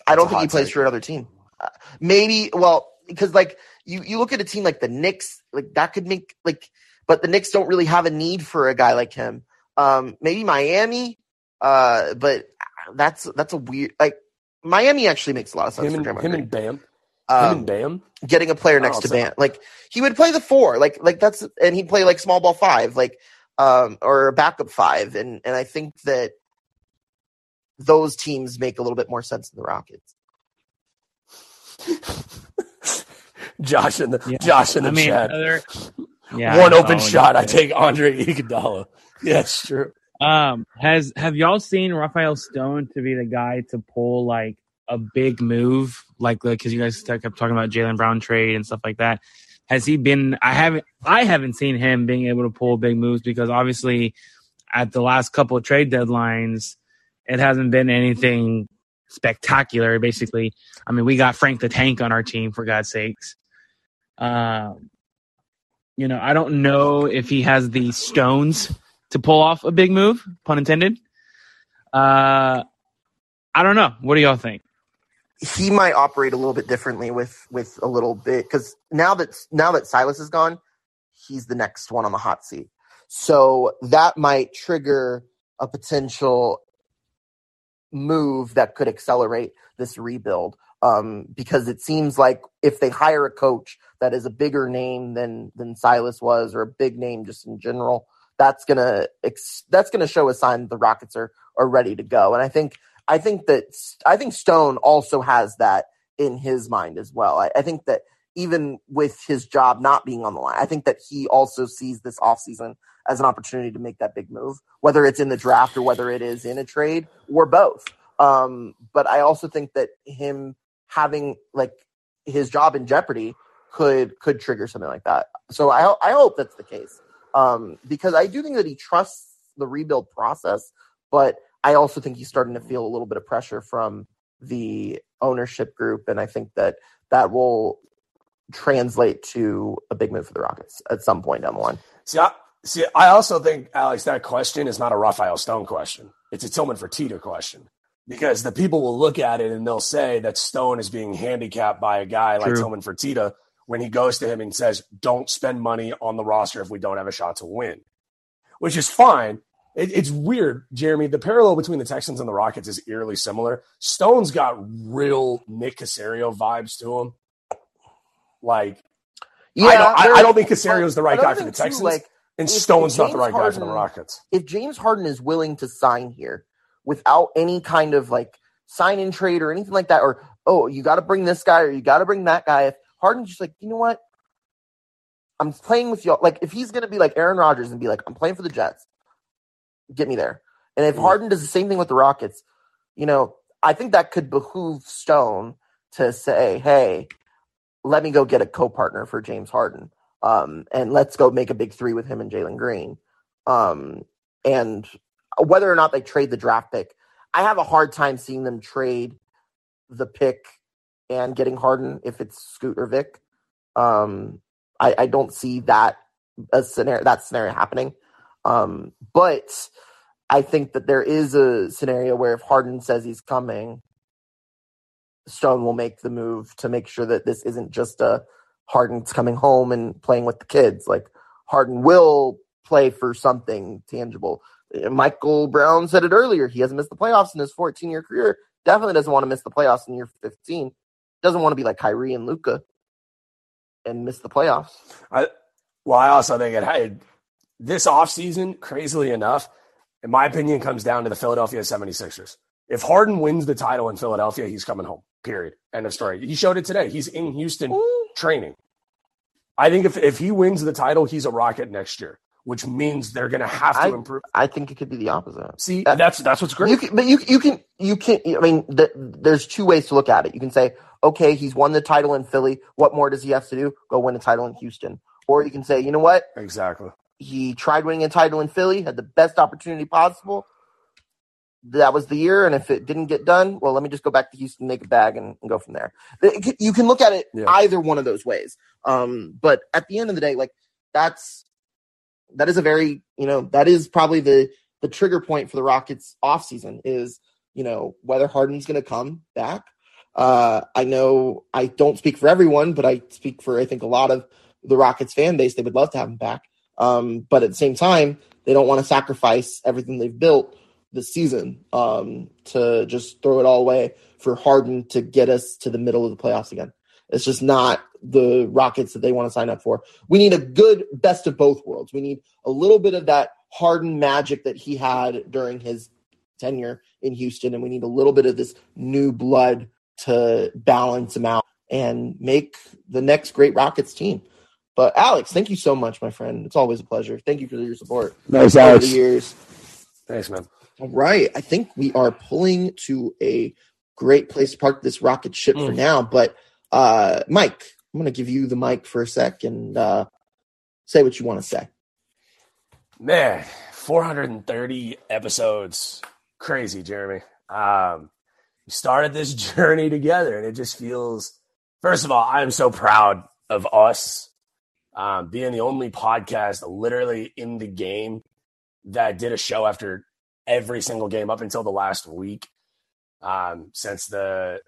I don't think he plays take. for another team. Uh, maybe, well, because like you you look at a team like the Knicks, like that could make like, but the Knicks don't really have a need for a guy like him. Um, maybe Miami, uh, but that's that's a weird like Miami actually makes a lot of sense him and for Draymond him Green. and Bam, him Um, and Bam. getting a player next to Bam. Like he would play the four, like like that's and he'd play like small ball five, like um or a backup five, and and I think that those teams make a little bit more sense than the Rockets. Josh in the Yeah. Josh in the I mean, chat. other, yeah, One I open know, shot. I take Andre Iguodala. Yeah, it's true. Um, has have y'all seen Rafael Stone to be the guy to pull like a big move, like because you guys kept talking about Jaylen Brown trade and stuff like that? Has he been? I haven't. I haven't seen him being able to pull big moves because obviously, at the last couple of trade deadlines, it hasn't been anything spectacular. Basically, I mean, we got Frank the Tank on our team for God's sakes. Um, you know, I don't know if he has the stones to pull off a big move, pun intended. Uh, I don't know. What do y'all think? He might operate a little bit differently with with a little bit because now that now that Silas is gone, he's the next one on the hot seat. So that might trigger a potential move that could accelerate this rebuild. Um, because it seems like if they hire a coach that is a bigger name than than Silas was, or a big name just in general, that's gonna that's gonna show a sign that the Rockets are are ready to go. And I think I think that I think Stone also has that in his mind as well. I, I think that even with his job not being on the line, I think that he also sees this offseason as an opportunity to make that big move, whether it's in the draft or whether it is in a trade or both. Um, but I also think that him having like his job in jeopardy could could trigger something like that. So I I hope that's the case um, because I do think that he trusts the rebuild process, but I also think he's starting to feel a little bit of pressure from the ownership group, and I think that that will translate to a big move for the Rockets at some point down the line. See, I, see, I also think Alex, that question is not a Rafael Stone question; it's a Tillman Fertitta question because the people will look at it and they'll say that Stone is being handicapped by a guy True. like Tillman Fertitta when he goes to him and says, "Don't spend money on the roster if we don't have a shot to win," which is fine. It, it's weird, Jeremy. The parallel between the Texans and the Rockets is eerily similar. Stone's got real Nick Caserio vibes to him. Like, yeah, I don't, I, I don't think Caserio's the right guy for the Texans, too, like, and Stone's not the right Harden, guy for the Rockets. If James Harden is willing to sign here without any kind of like sign in trade or anything like that, or oh, you got to bring this guy or you got to bring that guy. If Harden's just like, you know what, I'm playing with y'all. Like, if he's gonna be like Aaron Rodgers and be like, I'm playing for the Jets, get me there. And if mm. Harden does the same thing with the Rockets, you know, I think that could behoove Stone to say, hey, let me go get a co-partner for James Harden. Um, and let's go make a big three with him and Jalen Green. Um, and whether or not they trade the draft pick, I have a hard time seeing them trade the pick and getting Harden if it's Scoot or Vic. Um, I, I don't see that a scenario that scenario happening. Um, but I think that there is a scenario where if Harden says he's coming, Stone will make the move to make sure that this isn't just a Harden's coming home and playing with the kids. Like Harden will play for something tangible. Uh, Michael Brown said it earlier. He hasn't missed the playoffs in his 14 year career. Definitely doesn't want to miss the playoffs in year 15. Doesn't want to be like Kyrie and Luka and miss the playoffs. I, well, I also think it had this offseason, crazily enough, in my opinion, comes down to the Philadelphia 76ers. If Harden wins the title in Philadelphia, he's coming home. Period. End of story. He showed it today. He's in Houston Ooh. training. I think if, if he wins the title, he's a Rocket next year, which means they're going to have to I, improve. I think it could be the opposite. See, that, that's that's what's great. You can, but you you can you can. I mean, the, there's two ways to look at it. You can say, okay, he's won the title in Philly. What more does he have to do? Go win a title in Houston. Or you can say, you know what? Exactly. He tried winning a title in Philly, had the best opportunity possible. That was the year, and if it didn't get done, well, let me just go back to Houston, make a bag, and, and go from there. You can look at it yeah. either one of those ways. Um, but at the end of the day, like that's that is a very you know that is probably the the trigger point for the Rockets off season is you know whether Harden's going to come back. Uh, I know I don't speak for everyone, but I speak for I think a lot of the Rockets fan base. They would love to have him back. Um, but at the same time, they don't want to sacrifice everything they've built this season um, to just throw it all away for Harden to get us to the middle of the playoffs again. It's just not the Rockets that they want to sign up for. We need a good best of both worlds. We need a little bit of that Harden magic that he had during his tenure in Houston, and we need a little bit of this new blood to balance him out and make the next great Rockets team. But Alex, thank you so much, my friend. It's always a pleasure. Thank you for your support. Nice, over Alex. the years. Thanks, man. All right, I think we are pulling to a great place to park this rocket ship mm. for now. But uh, Mike, I'm going to give you the mic for a sec and uh, say what you want to say. Man, 430 episodes, crazy, Jeremy. Um, we started this journey together, and it just feels. First of all, I am so proud of us um, being the only podcast literally in the game that did a show after every single game up until the last week um, since the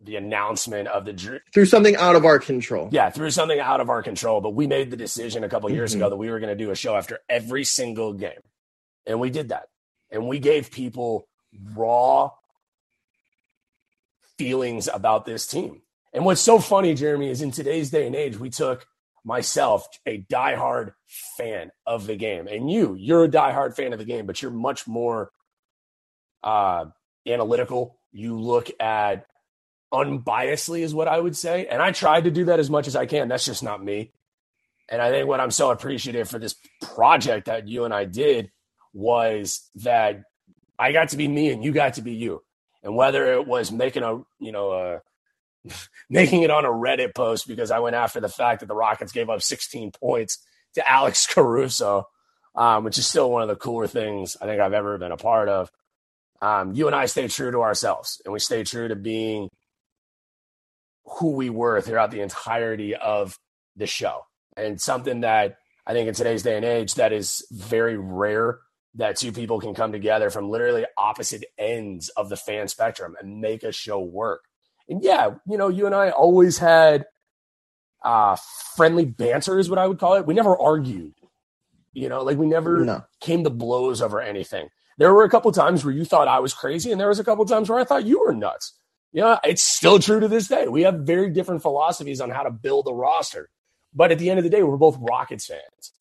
the announcement of the through something out of our control. Yeah, through something out of our control. But we made the decision a couple years mm-hmm. ago that we were going to do a show after every single game, and we did that. And we gave people raw feelings about this team. And what's so funny, Jeremy, is in today's day and age, we took myself, a diehard fan of the game, and you, you're a diehard fan of the game, but you're much more uh, analytical. You look at unbiasedly, is what I would say. And I tried to do that as much as I can. That's just not me. And I think what I'm so appreciative for this project that you and I did was that I got to be me and you got to be you. And whether it was making a, you know, a, making it on a Reddit post because I went after the fact that the Rockets gave up 16 points to Alex Caruso, um, which is still one of the cooler things I think I've ever been a part of. Um, you and I stay true to ourselves and we stay true to being who we were throughout the entirety of the show. And something that I think in today's day and age that is very rare that two people can come together from literally opposite ends of the fan spectrum and make a show work. And yeah, you know, you and I always had uh friendly banter is what I would call it. We never argued. You know, like we never no. came to blows over anything. There were a couple times where you thought I was crazy, and there was a couple times where I thought you were nuts. You know, it's still true to this day. We have very different philosophies on how to build a roster. But at the end of the day, we're both Rockets fans.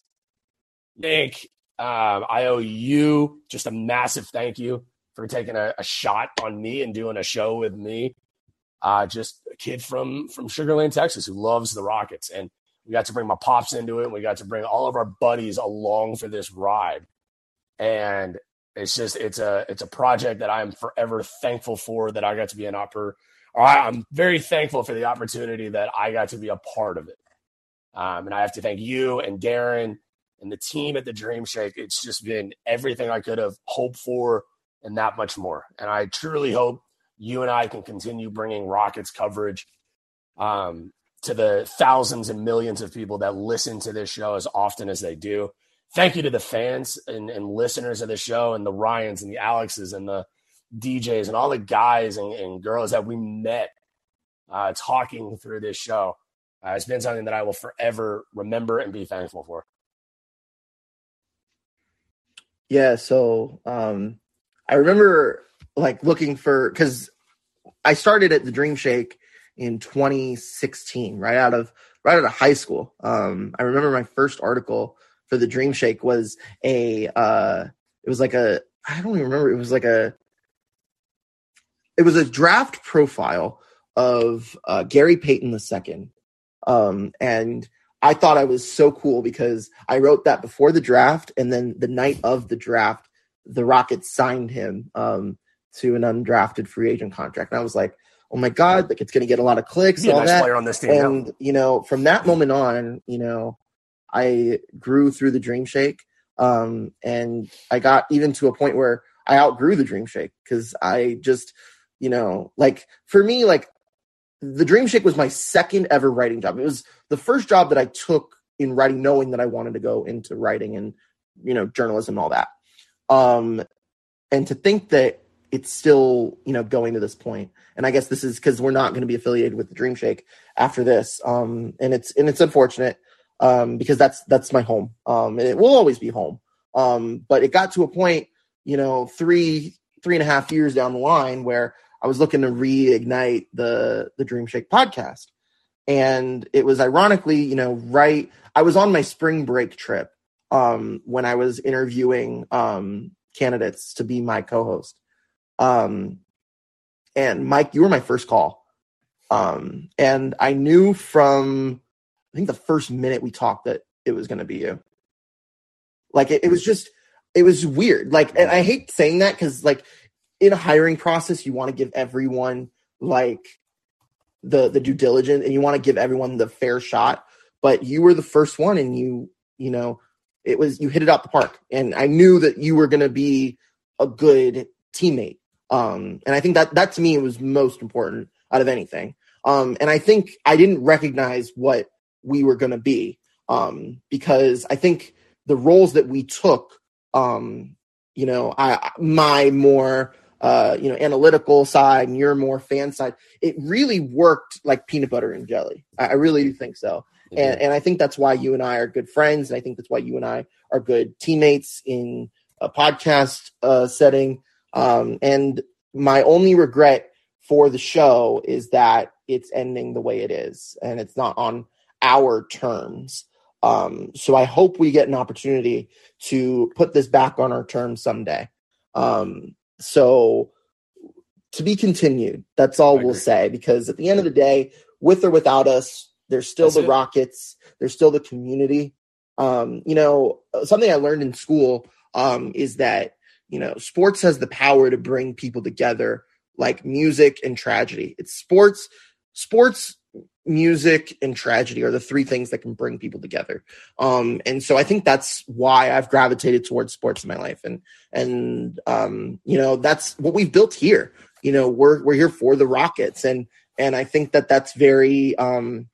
Nick, um, I owe you just a massive thank you for taking a, a shot on me and doing a show with me. Uh, just a kid from from Sugar Land, Texas, who loves the Rockets, and we got to bring my pops into it. We got to bring all of our buddies along for this ride, and it's just it's a it's a project that I'm forever thankful for that I got to be an upper. I'm very thankful for the opportunity that I got to be a part of it. Um, and I have to thank you and Darren and the team at the Dream Shake. It's just been everything I could have hoped for and that much more. And I truly hope you and I can continue bringing Rockets coverage um, to the thousands and millions of people that listen to this show as often as they do thank you to the fans and, and, listeners of the show and the Ryans and the Alexes and the DJs and all the guys and, and girls that we met uh, talking through this show. Uh, it's been something that I will forever remember and be thankful for. Yeah, so um, I remember like looking for because I started at the Dream Shake in 2016, right out of right out of high school. Um, I remember my first article for the Dream Shake was a uh it was like a I don't even remember it was like a it was a draft profile of uh, Gary Payton II. Um, and I thought I was so cool because I wrote that before the draft, and then the night of the draft, the Rockets signed him um, to an undrafted free agent contract. And I was like, oh my god, like it's going to get a lot of clicks. Be all nice that. player on this team. And you know, from that moment on, you know, I grew through the Dream Shake. Um, and I got even to a point where I outgrew the Dream Shake because I just, you know, like for me, like the Dream Shake was my second ever writing job. It was the first job that I took in writing, knowing that I wanted to go into writing and, you know, journalism and all that. Um, and to think that it's still, you know, going to this. And I guess this is because we're not going to be affiliated with the Dream Shake after this. Um, and it's and it's unfortunate um, because that's that's my home. Um, and it will always be home. Um, but it got to a point, you know, three three and a half years down the line where I was looking to reignite the the Dream Shake podcast, and it was ironically, you know, right. I was on my spring break trip um, when I was interviewing um, candidates to be my co-host. Um, and Mike, you were my first call. Um, and I knew from I think the first minute we talked that it was going to be you. Like it, it, was just, it was weird. Like, and I hate saying that because like in a hiring process, you want to give everyone like the the due diligence and you want to give everyone the fair shot. But you were the first one, and you, you know, it was you hit it out the park, and I knew that you were going to be a good teammate. Um, and I think that that to me was most important out of anything. Um, and I think I didn't recognize what we were going to be um, because I think the roles that we took, um, you know, I my more uh, you know analytical side and your more fan side, it really worked like peanut butter and jelly. I, I really do think so, mm-hmm. and and I think that's why you and I are good friends, and I think that's why you and I are good teammates in a podcast uh, setting. Um, and my only regret for the show is that it's ending the way it is and it's not on our terms. Um, so I hope we get an opportunity to put this back on our terms someday. Um, so to be continued. That's all we'll say because at the end of the day, with or without us, there's still That's the it. Rockets. There's still the community. Um, you know, something I learned in school um, is that you know sports has the power to bring people together, like music and tragedy. It's sports, sports, music, and tragedy are the three things that can bring people together. Um, and so I think that's why I've gravitated towards sports in my life, and and um, you know that's what we've built here. You know, we're we're here for the Rockets, and and I think that that's very um,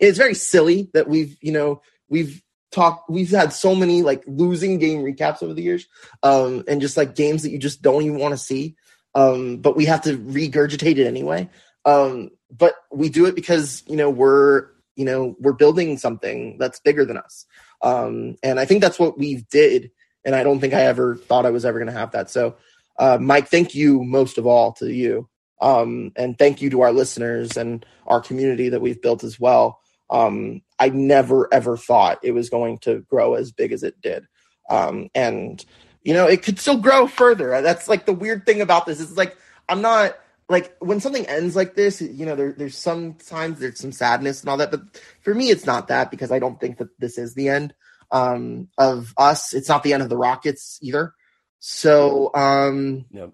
it's very silly that we've you know we've talked we've had so many like losing game recaps over the years um and just like games that you just don't even want to see um but we have to regurgitate it anyway. Um but we do it because you know we're you know we're building something that's bigger than us. Um and i think that's what we did and i don't think i ever thought i was ever going to have that. So uh mike thank you most of all to you. Um and thank you to our listeners and our community that we've built as well um, I never ever thought it was going to grow as big as it did. Um, and you know, it could still grow further. That's like the weird thing about this. Is like I'm not like when something ends like this. You know, there, there's sometimes there's some sadness and all that, but for me, it's not that because I don't think that this is the end um, of us. It's not the end of the Rockets either. So um, Yep.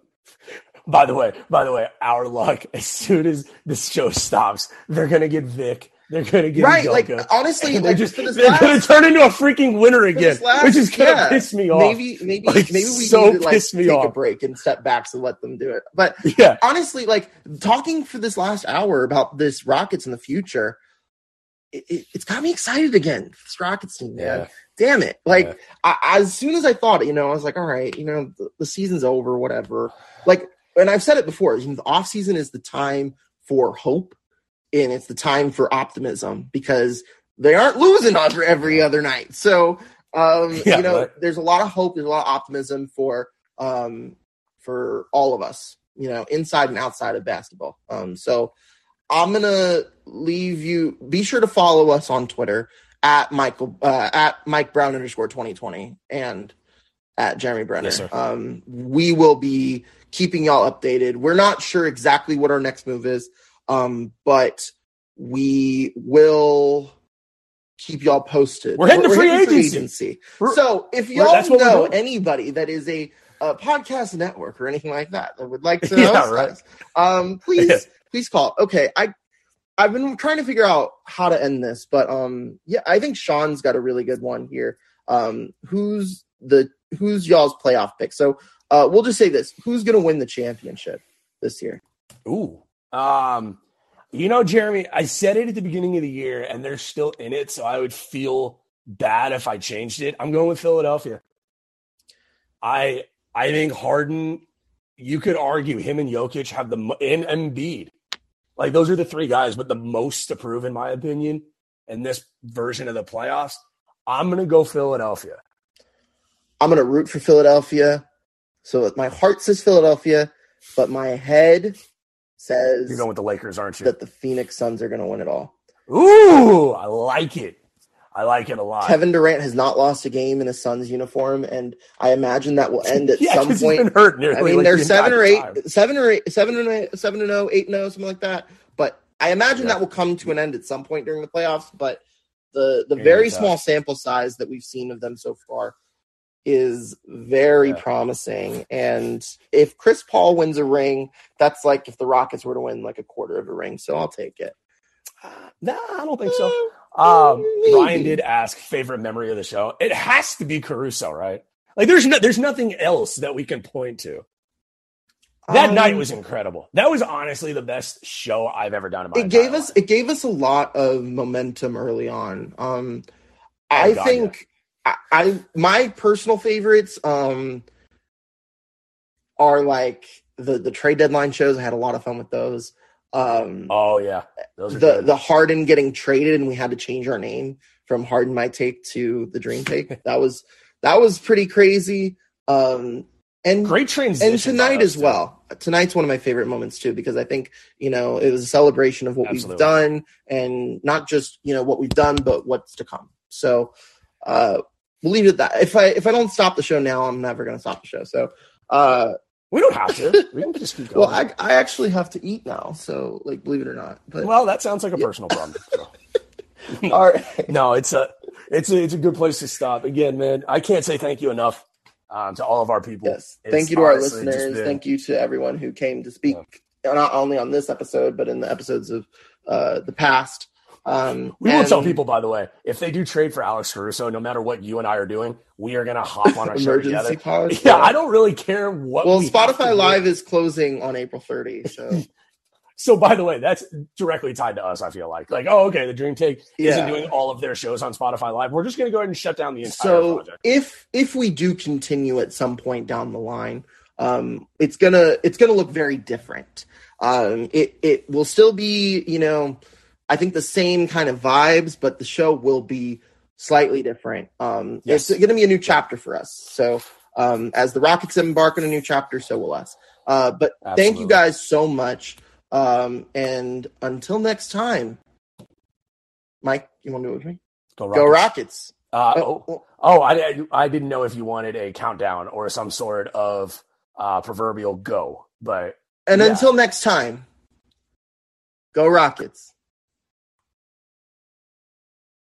By the way, by the way, our luck. As soon as this show stops, they're gonna get Vic. They're gonna get right, like honestly, and they're like just they're gonna turn into a freaking winner again, last- which is gonna yeah, piss me off. Maybe, maybe, Like, maybe we so need to like take a off. break and step back to let them do it. But yeah, honestly, like talking for this last hour about this Rockets in the future, it, it, it's got me excited again. This Rockets team, man. yeah. Damn it! Like Yeah. I, as soon as I thought it, you know, I was like, all right, you know, the, the season's over, whatever. Like, and I've said it before. You know, the off season is the time for hope, and it's the time for optimism because they aren't losing on every other night. So, um, Yeah, you know, right. there's a lot of hope. There's a lot of optimism for um for all of us. You know, inside and outside of basketball. Um, so I'm gonna leave you. Be sure to follow us on Twitter at Michael uh, at Mike Brown underscore 2020 and at Jeremy Brener. Yes. Um, we will be keeping y'all updated. We're not sure exactly what our next move is, um, but we will keep y'all posted. We're heading to free agency. We're- So if y'all know anybody that is a, a podcast network or anything like that that would like to Yeah, host right. us, um, please Yeah. please call. Okay, I I've been trying to figure out how to end this, but um, yeah, I think Sean's got a really good one here. Um, who's the who's y'all's playoff pick? So uh, we'll just say this: Who's going to win the championship this year? Ooh. Um, you know, Jeremy, I said it at the beginning of the year, and they're still in it, so I would feel bad if I changed it. I'm going with Philadelphia. I I think Harden. You could argue him and Jokic have the and Embiid, like those are the three guys, but the most to prove, in my opinion, in this version of the playoffs. I'm gonna go Philadelphia. I'm to root for Philadelphia. So my heart says Philadelphia, but my head says You're going with the Lakers, aren't you? that the Phoenix Suns are going to win it all. Ooh, I like it. I like it a lot. Kevin Durant has not lost a game in a Suns uniform, and I imagine that will end at yeah, some 'cause point. he's been hurt nearly. I mean, like they're the seven or eight, time. seven or eight, seven and eight, seven and oh, eight and oh, something like that. But I imagine Yeah. that will come to an end at some point during the playoffs. But the the very small sample size that we've seen of them so far is very Yeah. promising. And if Chris Paul wins a ring, that's like if the Rockets were to win like a quarter of a ring. So I'll take it. Nah, I don't think so. Eh, Um. Ryan did ask favorite memory of the show. It has to be Caruso, right? Like, there's no, there's nothing else that we can point to. That Um, night was incredible. That was honestly the best show I've ever done in my it gave us life. it gave us a lot of momentum early on. Um, Oh, I God, think I, I my personal favorites um are like the the trade deadline shows. I had a lot of fun with those. Um, Oh yeah, those the good. the Harden getting traded and we had to change our name from Harden my take to the Dream Take. that was that was pretty crazy. Um, and Great transition. and tonight as too. well. Tonight's one of my favorite moments too because I think you know it was a celebration of what Absolutely. we've done and not just you know what we've done but what's to come. So uh, we'll leave it at that. If I if I don't stop the show now, I'm never going to stop the show. So uh, We don't have to. We can just keep going. well, I I actually have to eat now. So like believe it or not, but Well, that sounds like a personal problem. so. all right. No, it's a it's a it's a good place to stop. Again, man, I can't say thank you enough um, to all of our people. Yes. It's Thank you to our listeners. been- Thank you to everyone who came to speak, not only on this episode, but in the episodes of uh, the past. Um, We will tell people, by the way, if they do trade for Alex Caruso, no matter what you and I are doing, we are going to hop on our show Emergency together. pause. Yeah, I don't really care what. Well, we Spotify do. Live is closing on April 30, so So, by the way, that's directly tied to us. I feel like, like, oh, okay, the Dream Take isn't doing all of their shows on Spotify Live. We're just going to go ahead and shut down the entire so project. if if we do continue at some point down the line, um, it's gonna it's gonna look very different. Um, it it will still be you know I think the same kind of vibes, but the show will be slightly different. Um, Yes. It's going to be a new chapter for us. So um, as the Rockets embark on a new chapter, so will us. Uh, but thank you guys so much. Um, and until next time, Mike, you want to do it with me? Go Go Rockets. Rockets. Uh, Oh, oh, oh, I, I didn't know if you wanted a countdown or some sort of uh, proverbial go, but And Yeah. until next time, go Rockets.